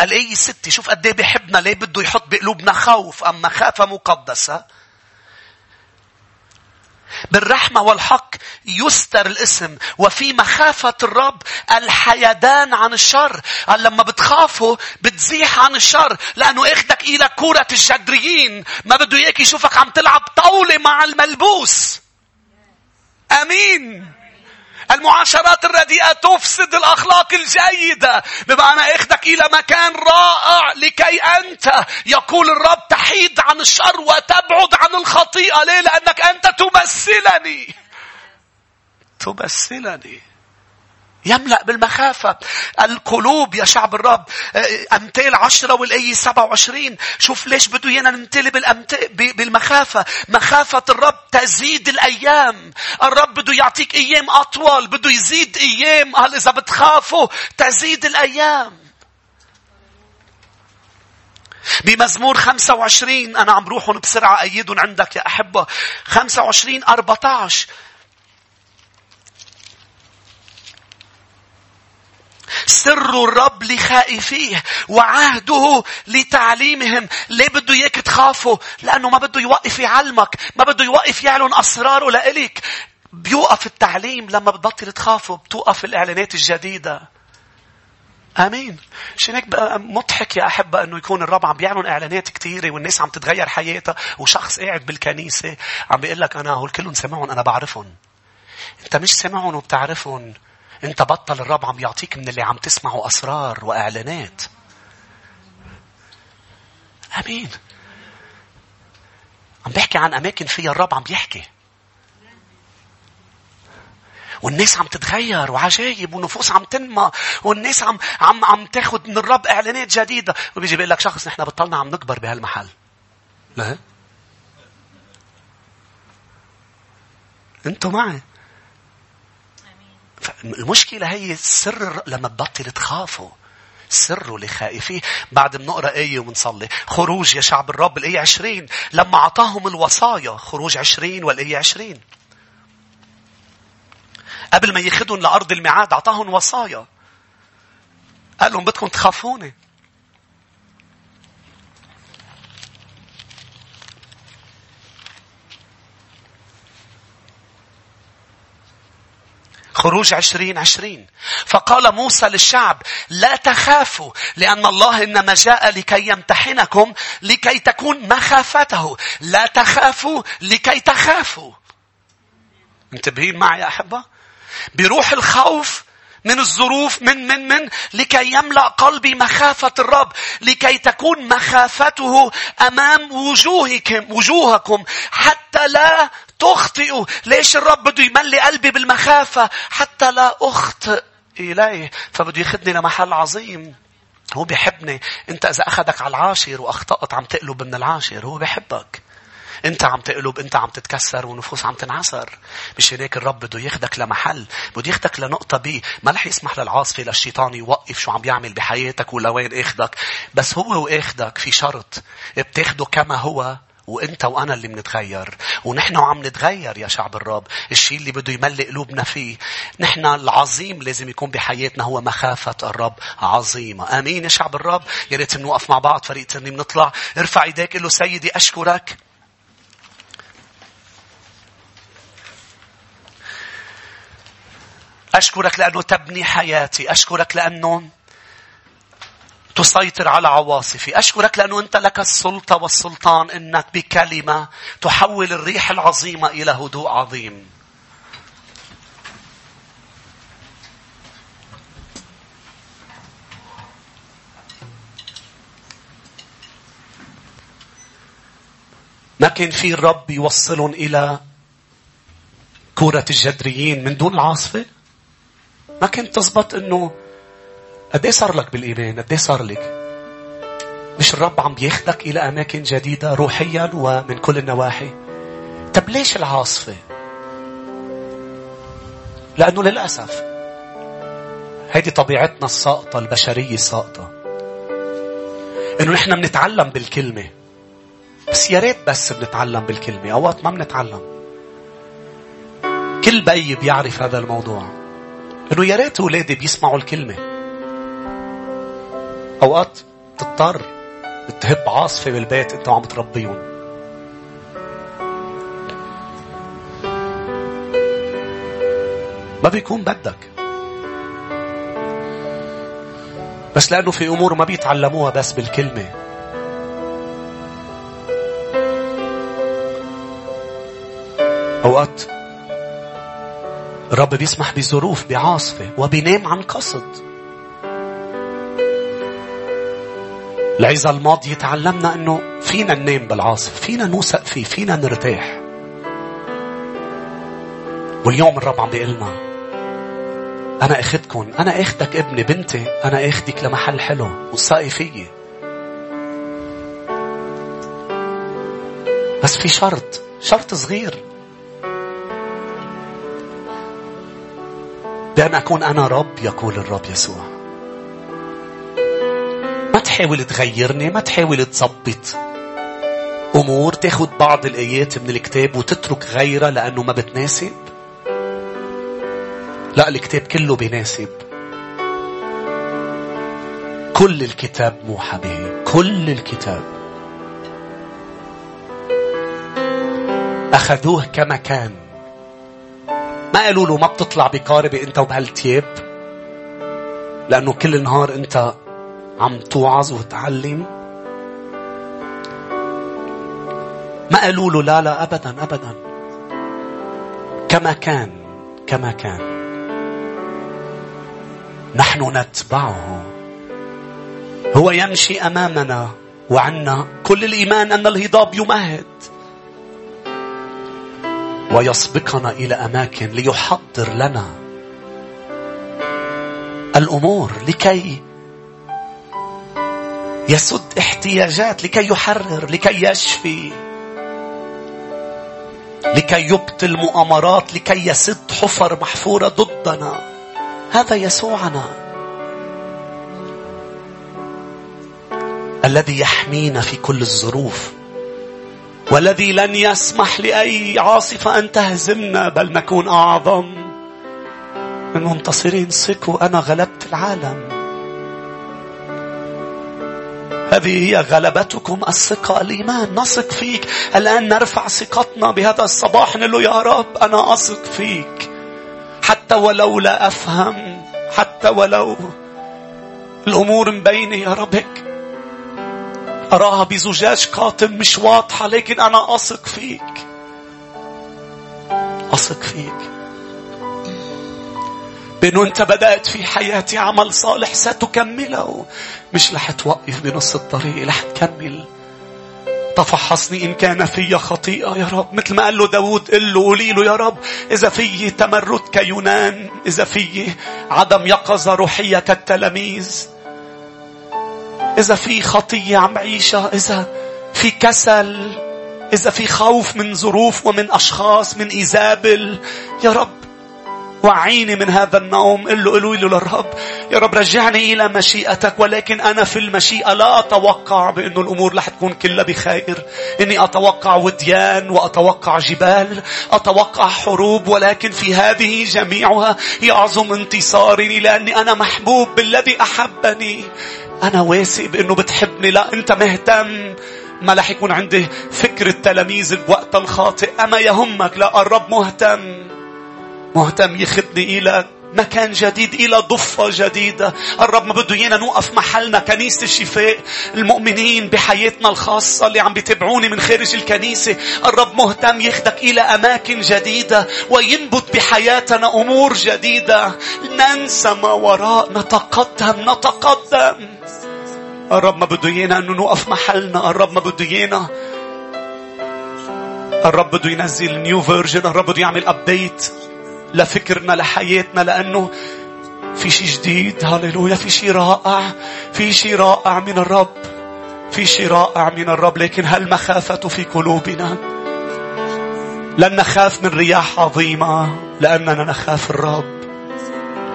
S1: الآية 6 شوف قد إيه بيحبنا ليه بده يحط بقلوبنا خوف أما خافة مقدسة بالرحمة والحق يستر الاسم. وفي مخافة الرب الحيدان عن الشر. قال لما بتخافوا بتزيح عن الشر. لأنه إخدك إلى كورة الجدريين. ما بده إياك يشوفك عم تلعب طاولة مع الملبوس. أمين. المعاشرات الرديئة تفسد الأخلاق الجيدة. بمعنى إخدك إلى مكان رائع لكي أنت يقول الرب تحيد عن الشر وتبعد عن الخطيئة. ليه؟ لأنك أنت تمثلني تمثلني يملأ بالمخافة. القلوب يا شعب الرب أمثال عشرة والآية سبعة وعشرين. شوف ليش بده ينا نمتلي بالمخافة. مخافة الرب تزيد الأيام. الرب بده يعطيك أيام أطول بده يزيد أيام. قال إذا بتخافوا تزيد الأيام. بمزمور 25 أنا عم بروحهم بسرعة أيدهم عندك يا أحبة. 25 14 سر الرب لخائفيه وعهده لتعليمهم. ليه بده إياك تخافوا لأنه ما بده يوقف يعلمك ما بده يوقف يعلن أسراره لإلك بيوقف التعليم لما بتبطل تخافوا بتوقف الإعلانات الجديدة. آمين. عشان هيك مضحك يا احبه إنه يكون الرب عم بيعلن إعلانات كثيره والناس عم تتغير حياتها وشخص قاعد بالكنيسة عم بيقول لك أنا هول كلهم سمعهم أنا بعرفهم. أنت مش سمعهم وبتعرفهم. انت بطل الرب عم يعطيك من اللي عم تسمعه أسرار وإعلانات. آمين. عم بحكي عن أماكن فيها الرب عم بيحكي والناس عم تتغير وعجايب ونفوس عم تنمى والناس عم عم عم تاخذ من الرب إعلانات جديدة. وبيجي بيقول لك شخص نحن بطلنا عم نكبر بهالمحل. لا. أنتوا معي. المشكلة هي السر لما تبطل تخافوا سروا لخائفيه بعد بنقرا آية وبنصلي خروج يا شعب الرب الآية عشرين. لما أعطاهم الوصايا خروج عشرين والآية عشرين. قبل ما ياخذهم لأرض الميعاد أعطاهم وصايا. قال لهم بدكم تخافوني. خروج عشرين عشرين. فقال موسى للشعب لا تخافوا لأن الله إنما جاء لكي يمتحنكم لكي تكون مخافته. لا تخافوا لكي تخافوا. انتبهين معي يا أحبة؟ بروح الخوف من الظروف من من من لكي يملأ قلبي مخافة الرب لكي تكون مخافته أمام وجوهكم وجوهكم حتى لا تخطئوا ليش الرب بده يملي قلبي بالمخافة؟ حتى لا أخطئ إليه. فبده ياخذني لمحل عظيم. هو بيحبني. أنت إذا أخذك على العاشر وأخطأت عم تقلب من العاشر هو بيحبك. أنت عم تقلب أنت عم تتكسر ونفوس عم تنعسر. مش هيك الرب بده ياخدك لمحل. بده ياخدك لنقطة بي. ما رح يسمح للعاصفة للشيطان يوقف شو عم بيعمل بحياتك ولا وين اخدك بس هو واخدك في شرط. بتاخده كما هو. وانت وأنا اللي بنتغير ونحن عم نتغير يا شعب الرب. الشيء اللي بده يملي قلوبنا فيه. نحن العظيم لازم يكون بحياتنا هو مخافة الرب عظيمة. آمين يا شعب الرب. يا ريت نوقف مع بعض. فريق ترنيم نطلع ارفع ايديك. له سيدي أشكرك. أشكرك لأنه تبني حياتي. أشكرك لأنه تسيطر على عواصفي. أشكرك لأنه أنت لك السلطة والسلطان أنك بكلمة تحول الريح العظيمة إلى هدوء عظيم. ما كان في الرب يوصلهم إلى كرة الجدريين من دون العاصفة؟ ما كنت تزبط أنه قد إيه صار لك بالإيمان؟ قد إيه صار لك؟ مش الرب عم بياخدك إلى أماكن جديدة روحيا ومن كل النواحي؟ طب ليش العاصفة؟ لأنه للأسف هيدي طبيعتنا الساقطة البشرية الساقطة إنه نحن بنتعلم بالكلمة بس يا ريت بس بنتعلم بالكلمة أوقات ما بنتعلم كل بي بيعرف هذا الموضوع إنه يا ريت اولادي بيسمعوا الكلمة أوقات تضطر تهب عاصفة بالبيت إنت وعم تربيهم. ما بيكون بدك. بس لأنه في أمور ما بيتعلموها بس بالكلمة. أوقات الرب بيسمح بظروف بعاصفة وبينام عن قصد. العظة الماضية تعلمنا أنه فينا ننام بالعاصفة فينا نوثق فيه فينا نرتاح. واليوم الرب عم بيقلنا أنا أخدكم أنا أخدك ابني بنتي أنا أخدك لمحل حلو وثقي فيي. بس في شرط شرط صغير. بأن أكون أنا رب يقول الرب يسوع. تحاول تغيرني ما تحاول تظبط. أمور تاخد بعض الآيات من الكتاب وتترك غيرها لأنه ما بتناسب. لا الكتاب كله بيناسب. كل الكتاب موحى به. كل الكتاب. أخذوه كما كان. ما قالوا له ما بتطلع بقاربة أنت وبهالتياب؟ لأنه كل نهار أنت عم توعظ وتعلم. ما قالوا له لا لا أبدا أبدا. كما كان كما كان. نحن نتبعه. هو يمشي أمامنا وعنا كل الإيمان أن الهضاب يمهد. ويسبقنا إلى أماكن ليحضر لنا الأمور لكي يسد احتياجات لكي يحرر لكي يشفي لكي يبطل مؤامرات لكي يسد حفر محفورة ضدنا. هذا يسوعنا. الذي يحمينا في كل الظروف. والذي لن يسمح لأي عاصفة أن تهزمنا بل نكون أعظم. من منتصرين ثقوا أنا غلبت العالم. هذه هي غلبتكم الثقة. الإيمان نثق فيك. الآن نرفع ثقتنا بهذا الصباح نقول له يا رب أنا أثق فيك. حتى ولو لا أفهم حتى ولو الأمور مبينة يا رب هيك. أراها بزجاج قاتم مش واضحة لكن أنا أثق فيك. أثق فيك. بأنه أنت بدأت في حياتي عمل صالح ستكمله. مش رح توقف بنص الطريق رح تكمل. تفحصني إن كان في خطيئة يا رب. مثل ما قال له داود قل له قولي له يا رب إذا في تمرد كيونان إذا في عدم يقظة روحية كالتلاميذ إذا في خطية عم عيشها إذا في كسل إذا في خوف من ظروف ومن أشخاص من إيزابل يا رب. وعيني من هذا النوم. قل له له للرب يا رب رجعني إلى مشيئتك ولكن أنا في المشيئة لا أتوقع بأنه الأمور رح تكون كلها بخير. إني أتوقع وديان وأتوقع جبال أتوقع حروب ولكن في هذه جميعها يعظم انتصاري لأني أنا محبوب بالذي أحبني. أنا واثق بأنه بتحبني. لا أنت مهتم. ما رح يكون عندي فكر التلاميذ بوقت الخاطئ. أما يهمك لا الرب مهتم. مهتم يخدني إلى مكان جديد إلى ضفة جديدة. الرب ما بده إيانا نوقف محلنا كنيسة الشفاء المؤمنين بحياتنا الخاصة اللي عم بيتابعوني من خارج الكنيسة. الرب مهتم يخدك إلى أماكن جديدة وينبت بحياتنا أمور جديدة. ننسى ما وراء نتقدم نتقدم. الرب ما بده إيانا أنه نوقف محلنا. الرب ما بده إيانا. الرب بده ينزل new version الرب بده يعمل update لفكرنا لحياتنا لأنه في شيء جديد. هاليلويا في شيء رائع في شيء رائع من الرب في شيء رائع من الرب. لكن هل مخافة في قلوبنا؟ لن نخاف من رياح عظيمة لأننا نخاف الرب.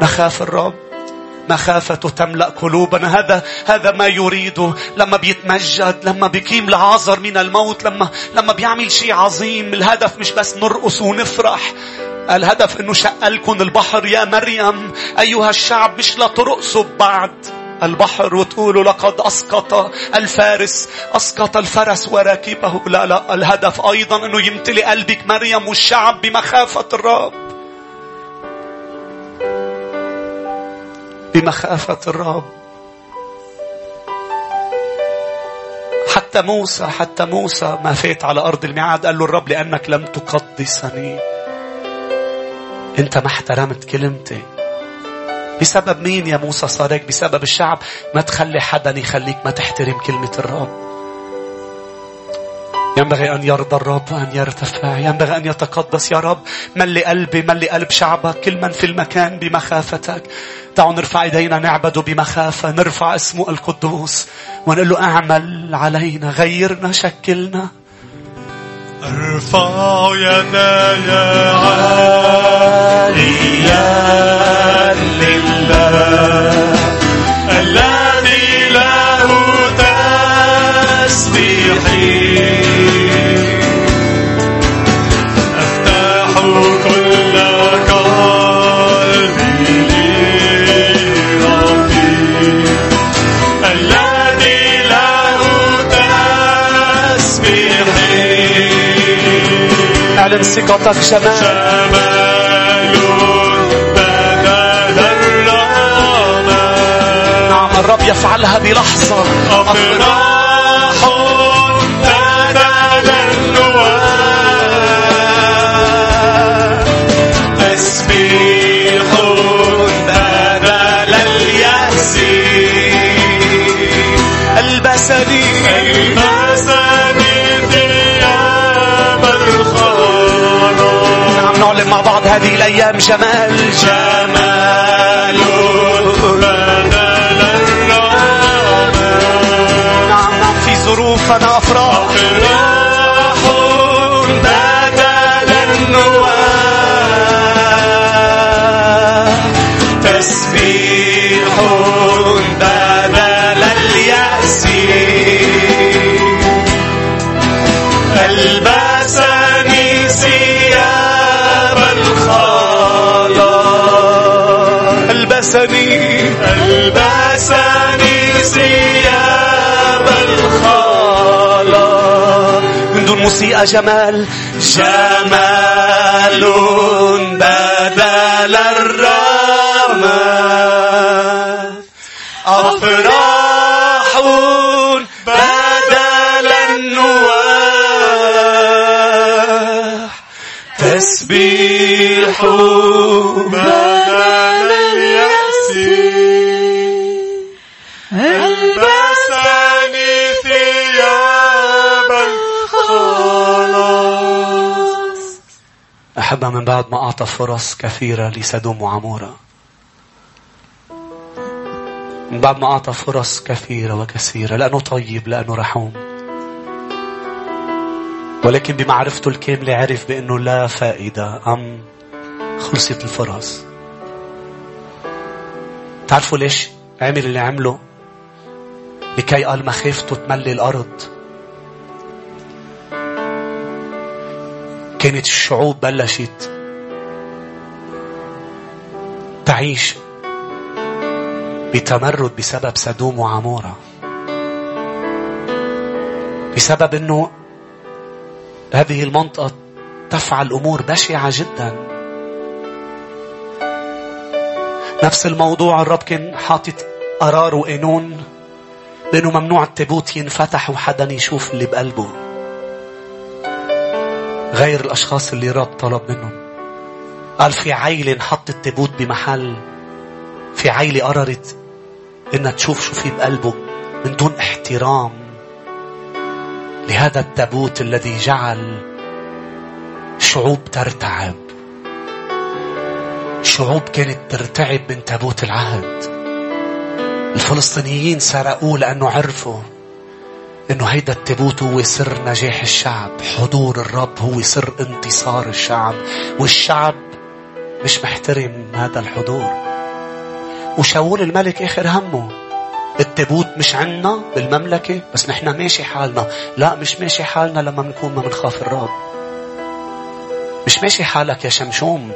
S1: نخاف الرب. مخافته تملأ قلوبنا. هذا هذا ما يريده لما بيتمجد لما بيقيم لعازر من الموت لما لما بيعمل شيء عظيم. الهدف مش بس نرقص ونفرح. الهدف إنه شق لكم البحر. يا مريم أيها الشعب مش لا ترقصوا بعد البحر وتقولوا لقد أسقط الفارس أسقط الفرس وراكبه. لا لا الهدف أيضا أنه يمتلئ قلبك مريم والشعب بمخافة الرب. بمخافة الرب. حتى موسى حتى موسى ما فات على أرض الميعاد قال له الرب لأنك لم تقدسني. أنت ما احترمت كلمتي. بسبب مين يا موسى صار هيك؟ بسبب الشعب. ما تخلي حدا يخليك ما تحترم كلمة الرب. ينبغي أن يرضى الرب وأن يرتفع. ينبغي أن يتقدس. يا رب ملي قلبي ملي قلب شعبك كل من في المكان بمخافتك. تعالوا نرفع إيدينا نعبده بمخافة نرفع اسمه القدوس ونقول له أعمل علينا غيرنا شكلنا.
S2: أرفع يداي عاليا لله
S1: اعلن ثقتك شمال
S2: جمال بدل الرمى
S1: نعم الرب يفعلها بلحظة هذه الأيام جمال
S2: جمال بدل
S1: نعم نعم في ظروفنا أفراح دون موسيقى جمال.
S2: جمال بدل الرحمة أفراح بدل النواح تسبيح
S1: أحبها من بعد ما أعطى فرص كثيرة لسدوم وعمورة. من بعد ما أعطى فرص كثيرة وكثيرة لأنه طيب لأنه رحوم. ولكن بمعرفته الكاملة عرف بأنه لا فائدة أم خلصت الفرص. تعرفوا ليش عمل اللي عمله؟ لكي قال مخافته تملي الأرض. كانت الشعوب بلشت تعيش بتمرد بسبب سدوم وعمورة بسبب إنه هذه المنطقة تفعل أمور بشعة جدا. نفس الموضوع الرب كان حاطط قرار وقانون بإنه ممنوع التابوت ينفتح وحدا يشوف اللي بقلبه. غير الأشخاص اللي الرب طلب منهم. قال في عيلة انحط التابوت بمحل في عيلة قررت إنها تشوف شو في بقلبه من دون احترام. لهذا التابوت الذي جعل شعوب ترتعب. شعوب كانت ترتعب من تابوت العهد. الفلسطينيين سرقوه لأنه عرفوا إنه هيدا التابوت هو سر نجاح الشعب. حضور الرب هو سر انتصار الشعب. والشعب مش محترم هذا الحضور. وشاول الملك آخر همه. التابوت مش عنا بالمملكة بس نحن ماشي حالنا. لا مش ماشي حالنا لما بنكون ما بنخاف الرب. مش ماشي حالك يا شمشوم.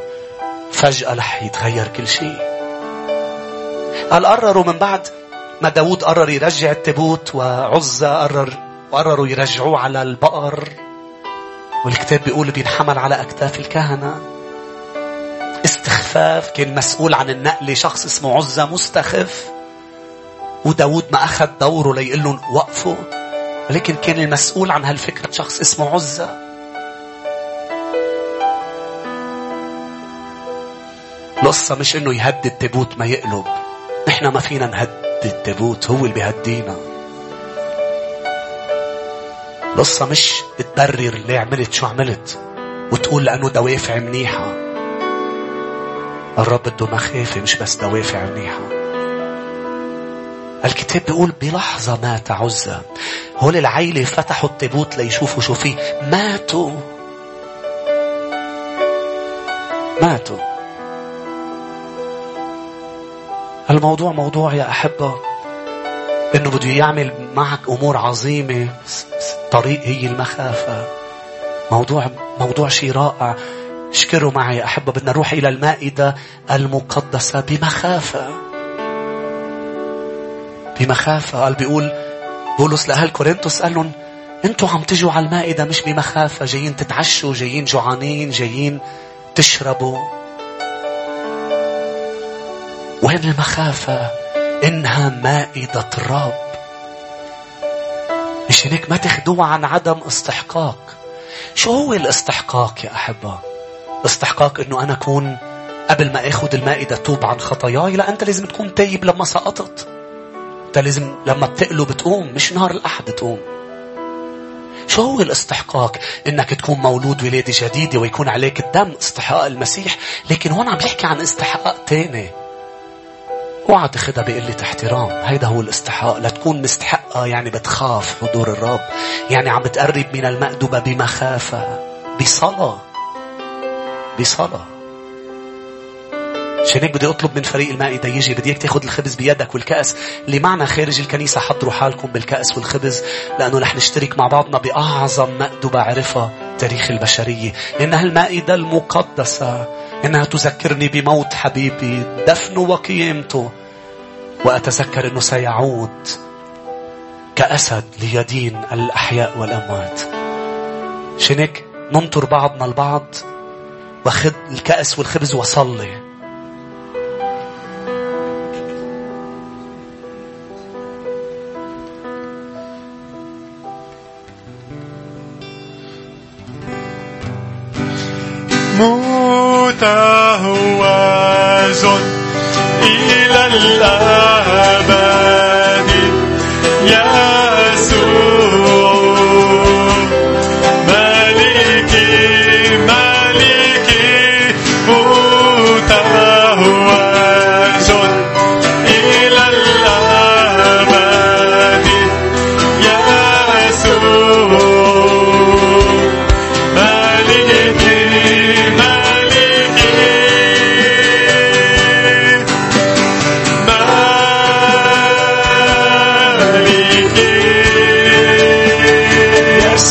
S1: فجأة رح يتغير كل شيء. قال قرروا من بعد ما داود قرر يرجع التابوت وعزة قرر وقرروا يرجعوه على البقر. والكتاب بيقول بينحمل على أكتاف الكهنة. استخفاف كان مسؤول عن النقل شخص اسمه عزة مستخف. وداود ما أخذ دوره ليقول لهم وقفوا ولكن كان المسؤول عن هالفكرة شخص اسمه عزة القصة مش إنه يهدي التابوت ما يقلب. نحن ما فينا نهدي التابوت هو اللي بيهدينا. القصة مش تبرر ليه عملت شو عملت وتقول لأنه دوافع منيحة. الرب بده مخافة مش بس دوافع منيحة. الكتاب بيقول بلحظة مات عزة. هول العيلة فتحوا التابوت ليشوفوا شو فيه. ماتوا. ماتوا. الموضوع موضوع يا أحبة إنه بده يعمل معك أمور عظيمة طريق هي المخافة. موضوع موضوع شيء رائع. اشكروا معي يا أحبة بدنا نروح إلى المائدة المقدسة بمخافة. بمخافة. قال بيقول بولس لأهل كورنثوس قال لهم أنتوا عم تجوا على المائدة مش بمخافة جايين تتعشوا جايين جوعانين جايين تشربوا. وين المخافة؟ إنها مائدة الرب. مش هيك ما تاخدوها عن عدم استحقاق. شو هو الاستحقاق يا أحبة؟ استحقاق إنه أنا أكون قبل ما أخذ المائدة توب عن خطاياي؟ لا أنت لازم تكون تايب لما سقطت. أنت لازم لما بتقلب تقوم مش نهار الأحد تقوم. شو هو الاستحقاق؟ إنك تكون مولود ولادة جديدة ويكون عليك الدم استحقاق المسيح. لكن هون عم بيحكي عن استحقاق تاني. اوعى تاخذها بقلة احترام هيدا هو الاستحقاق. لتكون مستحقة يعني بتخاف حضور الرب. يعني عم بتقرب من المأدبة بمخافة. بصلاة. بصلاة. عشان هيك بدي أطلب من فريق المائدة يجي. بدي إياك تاخذ الخبز بيدك والكأس. اللي معنا خارج الكنيسة حضروا حالكم بالكأس والخبز لأنه رح نشترك مع بعضنا بأعظم مأدبة عرفها تاريخ البشرية. إنها المائدة المقدسة إنها تذكرني بموت حبيبي دفنه وقيامته وأتذكر أنه سيعود كأسد ليدين الأحياء والأموات. شنك ننطر بعضنا البعض وخذ الكأس والخبز وصلي.
S2: متهوز إلى الأبد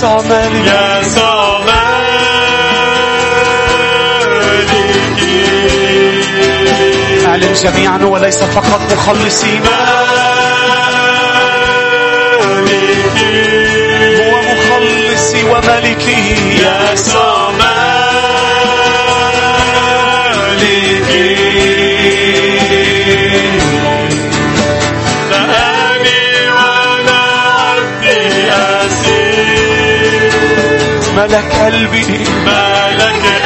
S1: مالي
S2: يا مالكي
S1: اعلن جميعا وليس فقط مخلصين. ملك قلبي
S2: مالك قلبي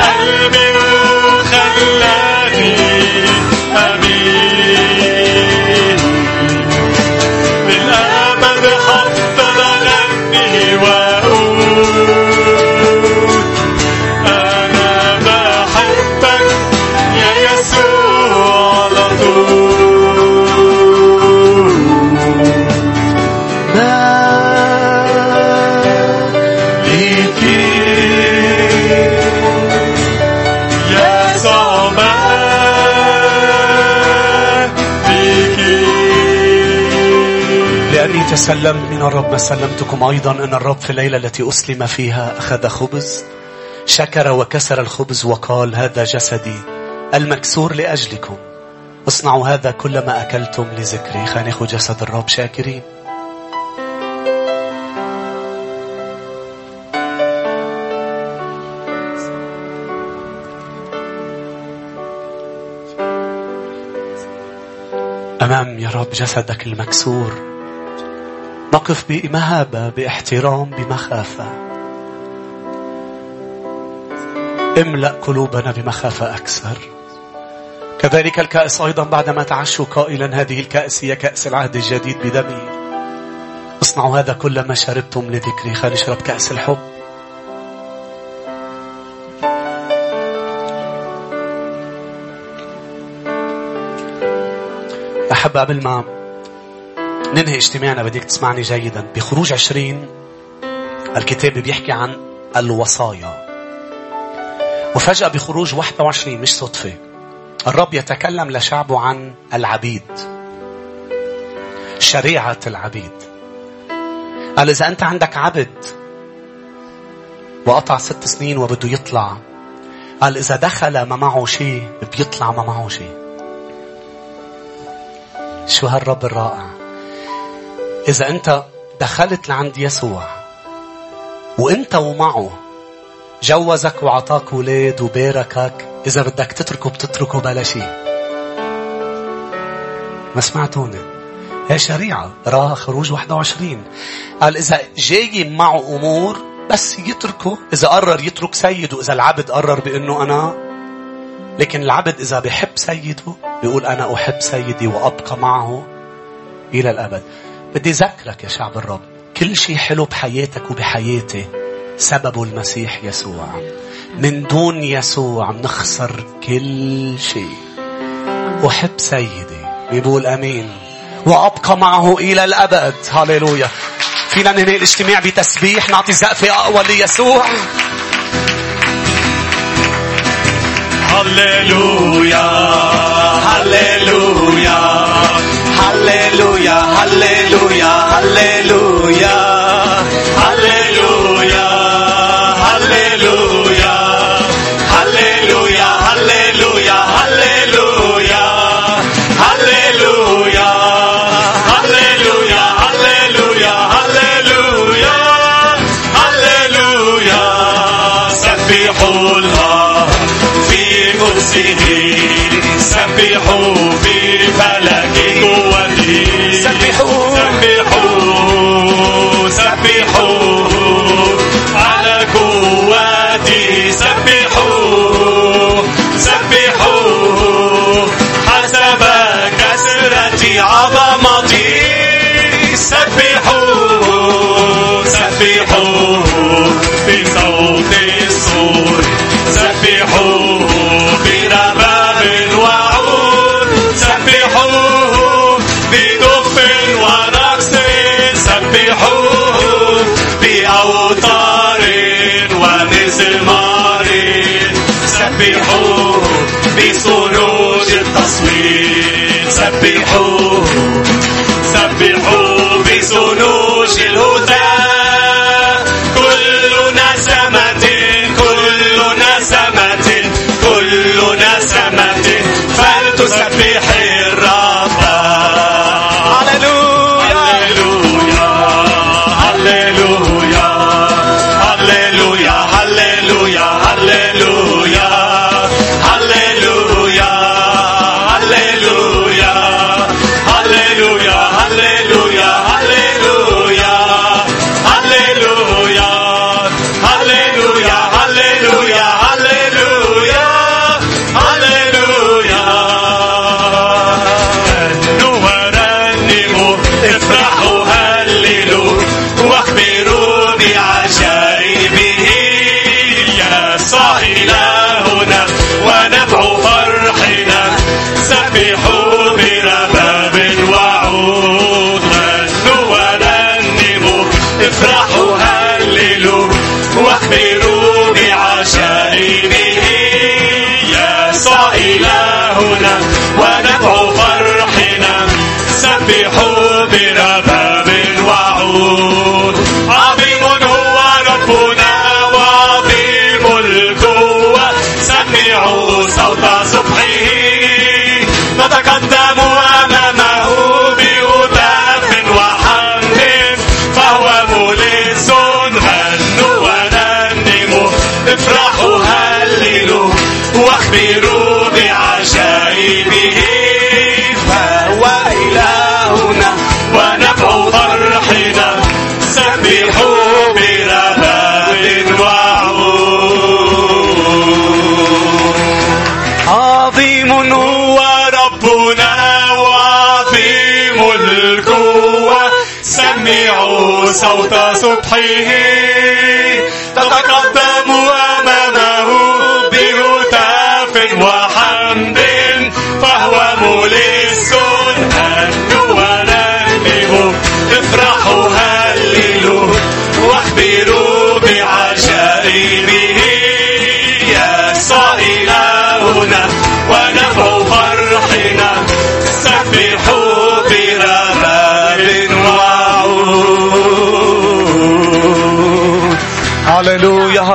S1: تسلمت من الرب ما سلمتكم أيضا أن الرب في الليلة التي أسلم فيها أخذ خبز شكر وكسر الخبز وقال هذا جسدي المكسور لأجلكم. اصنعوا هذا كلما أكلتم لذكري. ناخذ جسد الرب شاكرين. أمام يا رب جسدك المكسور نقف بمهابة باحترام بمخافة. املأ قلوبنا بمخافة أكثر. كذلك الكأس أيضا بعدما تعشوا قائلا هذه الكأس هي كأس العهد الجديد بدمي. اصنعوا هذا كل ما شربتم لذكري. خلينا نشرب كأس الحب. أحب قبل ما ننهي اجتماعنا. بديك تسمعني جيدا. بخروج عشرين الكتاب بيحكي عن الوصايا. وفجأة بخروج 21 مش صدفة. الرب يتكلم لشعبه عن العبيد. شريعة العبيد. قال إذا أنت عندك عبد وقطع ست سنين وبده يطلع. قال إذا دخل ما معه شيء بيطلع ما معه شيء. شو هالرب الرائع؟ إذا أنت دخلت لعند يسوع وأنت ومعه جوزك وعطاك ولاد وباركك إذا بدك تتركه بتتركه بلا شيء. ما سمعتوني هي شريعة راها خروج 21 قال إذا جاي معه أمور بس يتركه إذا قرر يترك سيده إذا العبد قرر بأنه أنا لكن العبد إذا بحب سيده بيقول أنا أحب سيدي وأبقى معه إلى الأبد. بدي ذكرك يا شعب الرب.
S2: كل شيء حلو بحياتك وبحياتي. سببه المسيح يسوع. من دون يسوع نخسر كل شيء. أحب سيدي بيقول أمين. وأبقى معه إلى الأبد. هللويا. فينا ننهي الاجتماع بتسبيح نعطي زقفة أقوى ليسوع.
S1: هللويا هللويا. Hallelujah, Hallelujah. behold, be
S2: so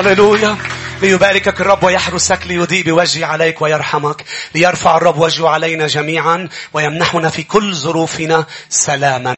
S2: هللويا. ليباركك الرب ويحرسك ليضيء بوجهه عليك ويرحمك ليرفع الرب وجهه علينا جميعا ويمنحنا في كل ظروفنا سلاما.